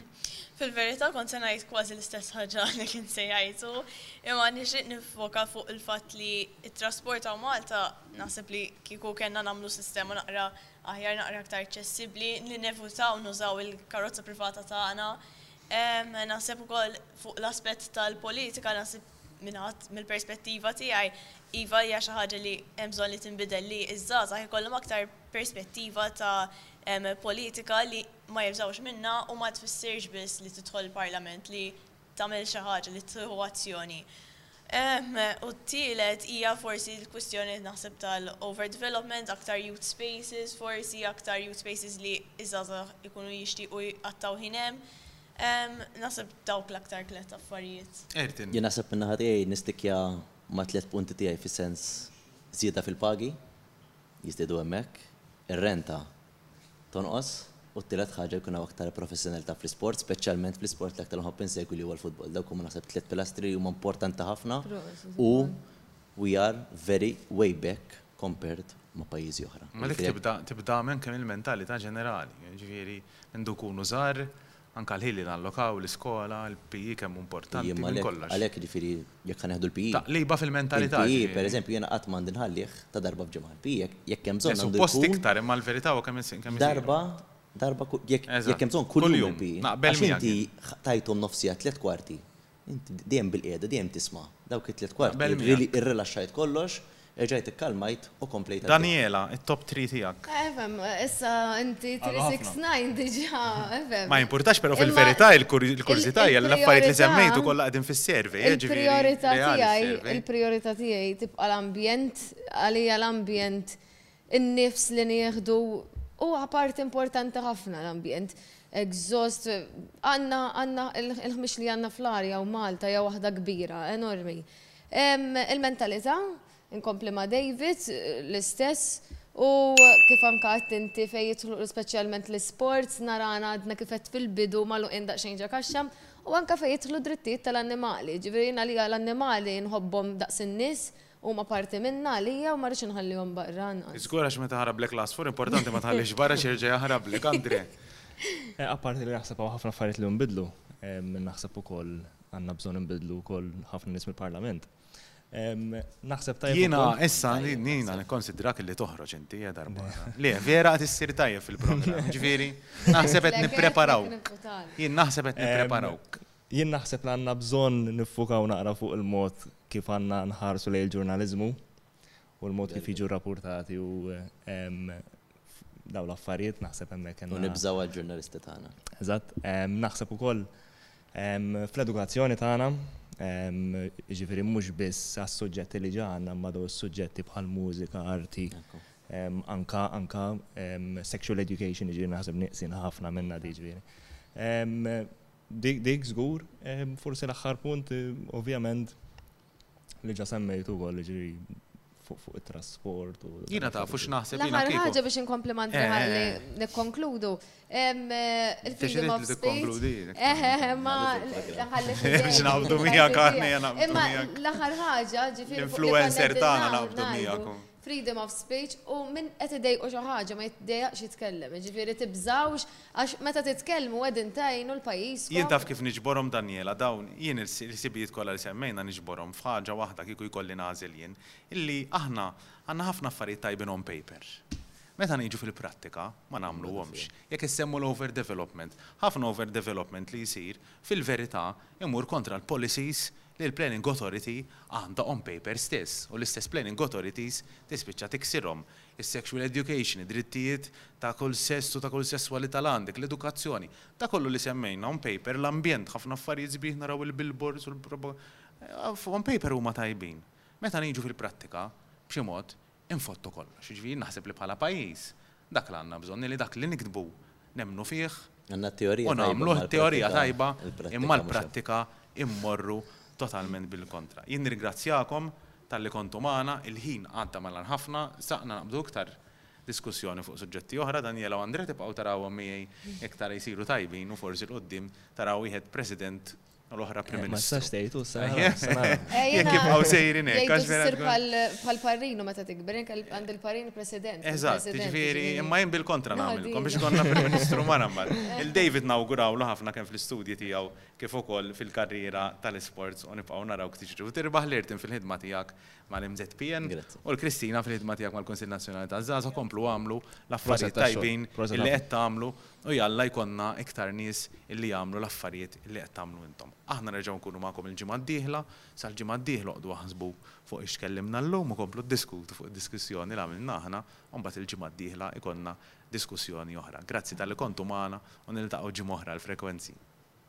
F: Fil-verità kont se ngħid kważi l-istess ħaġa li kien se jgħid hu, imma nixtieq niffoka fuq il-fatt li t-trasport hawn Malta Naħseb li kieku kellna nagħmlu sistema naqra aħjar, naqra aktar aċċessibbli, li nevitaw nużaw il-karozza privata tagħna. Naħseb ukoll fuq l-aspett tal-politika naħseb mill-perspettiva tiegħi iva hija xi ħaġa li hemm bżonn li tinbidel li ż-żgħażagħ ikollhom aktar perspettiva ta' politika li ma jibżgħux minnha u ma tfissirx biss li tidħol il-parlament li tagħmel xi ħaġa, li tieħu azzjoni. U t-tielet hija forsi l-kwistjoni naħseb tal-over development, aktar youth spaces forsi, aktar youth spaces li ż-żgħażagħ ikunu jixtiequ jqattgħu ħin hemm. Naħseb dawk l-aktar tliet affarijiet. Ertin.
G: Jien naħseb minn naħa tiegħi nistikkja mat-tliet punti tiegħi fis-sens żieda fil-pagi, jiżdiedu hemmhekk, ir-renta tonqos, u t-tielet ħaġa jkun hawn aktar professjonalità fl-isport, speċjalment fl-isport li aktar nħobb insegwi li huwa l-futbol. Dawk huma naħseb tliet pilastri li huma importanti ħafna u we are very way back compared ma' pajjiżi oħra.
B: Għalik tibda tibda minn kemm il-mentalità ġenerali. Jiġifieri indu nkunu żgħar, Anke l-ħin li nallokaw, l-iskola, il-PE kemm hu importanti minn kollox.
G: Jien għalhekk, jiġifieri jekk ħa neħdu
B: l-PE. Taqliba fil-mentalità
G: ġifieri. Il-PE, pereżempju, jiena qatt ma għandi nħallih ta' darba f'ġimgħa. Il-PE jekk hemm bżonn għandu jkun.
B: Le, suppost iktar, imma l-verità huwa kemm isiru.
G: Darba, darba kull. Jekk hemm bżonn kuljum il-PE. Eżatt, naqbel miegħek. Għax inti tajthom nofs siegħa, tliet kwarti. Int dejjem bilqiegħda, dejjem tisma'. Dawk it-tliet kwarti rrilaxxajt kollox, erġajt ikkalmajt u komplejt għaddejt.
B: Daniela, it-top three tiegħek?
E: Ifhem, issa inti 369 diġà, ifhem.
B: Ma jimpurtax, però fil-verità il-kurżità hija li l-affarijiet li semmejtu kollha qegħdin fis-survey,
E: jiġifieri reali s-survey. Il-prijorità tiegħi, il-prijorità tiegħi tibqa' l-ambjent, għalija l-ambjent in-nifs li nieħdu huwa parti importanti ħafna l-ambjent, exhaust, għandna għandna il-ħmix li għandna fl-arja u Malta hija waħda kbira, enormi. Il-mentalità, inkompli ma' David, l-istess u kif anke għedt inti fejn jidħlu speċjalment l-isports narana għadna kif għedt fil-bidu magħluqin daqsxejn ġo kaxxa u anke fejn jidħlu d-drittijiet tal-annimali, jiġifieri jien għalija l-annimali nħobbhom daqs in-nies Huma parti minnha għalija u ma rridx inħallihom barra anqas.
B: Żgur għax meta ħarablek l-għasfur importanti ma tħallihx barra għax jerġa' jaħrablek.
D: Andrè. Apparti li naħseb hawn ħafna affarijiet li nbidlu, naħseb ukoll għandna bżonn inbidlu wkoll ħafna nies mill-Parlament. Naħseb tajjeb ukoll.
B: Jiena issa jiena nikkonsidrak li toħroġ inti hija darba oħra. Le, vera qed issir tajjeb fil-programm. Ġifieri, naħseb qed nippreparawk. Jien naħseb qed nippreparawk.
D: Jien naħseb li għandna bżonn niffukaw naqra fuq il-mod kif għandna nħarsu lejn il-ġurnaliżmu u l-mod kif jiġu rrapurtati u dawn l-affarijiet, naħseb hemmhekk kellna.
G: U nibżgħu għall-ġurnalisti tagħna.
D: Eżatt. Naħseb ukoll fl-edukazzjoni tagħna, jiġifieri mhux biss għas-suġġetti li ġa għandna imma dawn is-suġġetti bħal mużika, arti, anke anke sexual education jiġifieri naħseb nieqsin ħafna minnha di jiġifieri. Dik żgur. Forsi l-aħħar punt, ovvjament, li ġa semmejtu wkoll, jiġri fuq it-trasport
B: u. Jiena tafu x'naħseb
E: jiena. L-aħħar ħaġa biex inkompli ma nħalli nikkonkludu. Il-freedom of speech. Ma nħallix.
B: Biex naqbdu miegħek aħna.
E: Imma l-aħħar ħaġa ġifieri.
B: L-influencer tagħna naqbdu miegħek.
E: freedom of speech u min qed idejqu xi ħaġa ma jitdejaqx jitkellem, jiġifieri tibżgħux għax meta titkellmu qegħdin tgħinu 'l pajjiżkom.
B: Jien taf kif niġborhom Daniela dawn, jien il-ħsibijiet kollha li semmejna niġborhom f'ħaġa waħda kieku jkolli nagħżel jien, illi aħna għandna ħafna affarijiet tajbin on paper. Meta niġu fil-prattika ma nagħmluhomx. Jekk issemmu l-overdevelopment, ħafna overdevelopment li jsir Fil-verità, imur kontra l-policies li l-Planning Authority għandha on paper stess u l-istess Planning Authorities tispiċċa tiksirhom, is-sexual education, id-drittijiet ta' kull sess u ta' kull sesswalità l-għandek, l-edukazzjoni, dak kollu li semmejna, on paper, l-ambjent, ħafna affarijiet sbieħ naraw il-billboards u l-propaganda, on paper huma tajbin. Meta niġu fil-prattika, b'xi mod, Infottu kollox. Jiġifieri jien naħseb li bħala pajjiż dak li għandna bżonn hi li dak li niktbu nemmnu fih u nagħmluh, it-teorija tajba imma l-prattika mmorru totalment bil-kontra. Jien nirringrazzjakom talli kontu magħna, il-ħin għadda malajr ħafna, xtaqna naqbdu iktar diskussjoni fuq suġġetti oħra, Daniela u Andrea tibqgħu tarawhom miegħi iktar jsiru tajbin u forsi 'l quddiem taraw wieħed President l-oħra Prim
D: eh,
B: Ministru.
D: Ma s tgħid u sa.
B: Jekk jibqgħu sejrin hekk għax vera.
E: pal-parrinu meta tikber, għand il-parrinu President.
B: Eżatt, ġifieri, imma jien bil-kontra nagħmilkom biex konna Prim Ministru ma nagħmel. Il-David nawgurawlu ħafna kemm fl-istudji tiegħu kif ukoll fil-karriera tal-isports u nibqgħu naraw ktiġri u tirbaħ l-irtin fil-ħidma tiegħek mal-MZPN u l-Kristina fil-ħidma tiegħek mal-Kunsill Nazzjonali taż-Żgħażagħ komplu għamlu l-affarijiet tajbin
D: li
B: qed tagħmlu U jalla jkollna iktar nies illi jagħmlu l-affarijiet illi qed tagħmlu intom. Aħna nerġgħu nkunu magħkom il-ġimgħa d-dieħla, sal-ġimgħa d-dieħla oqgħdu aħsbu fuq ix tkellimna llum u komplu ddiskutu fuq id-diskussjoni li għamilna aħna u mbagħad il-ġimgħa d-dieħla jkollna diskussjoni oħra. Grazzi talli kontu magħna u niltaqgħu ġimgħa oħra għall-frekwenzi.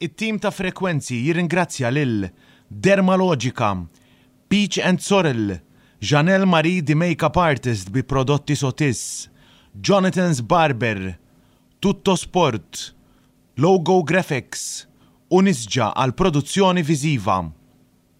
A: It-tim ta' Frekwenzi jirringrazzja lil Dermalogica, Peach and Sorrel, Janelle Marie The Makeup Artist bi prodotti Sotis, Jonathan's Barber, Tuttosport, Logo Graphics u Nisġa għall-produzzjoni viżiva.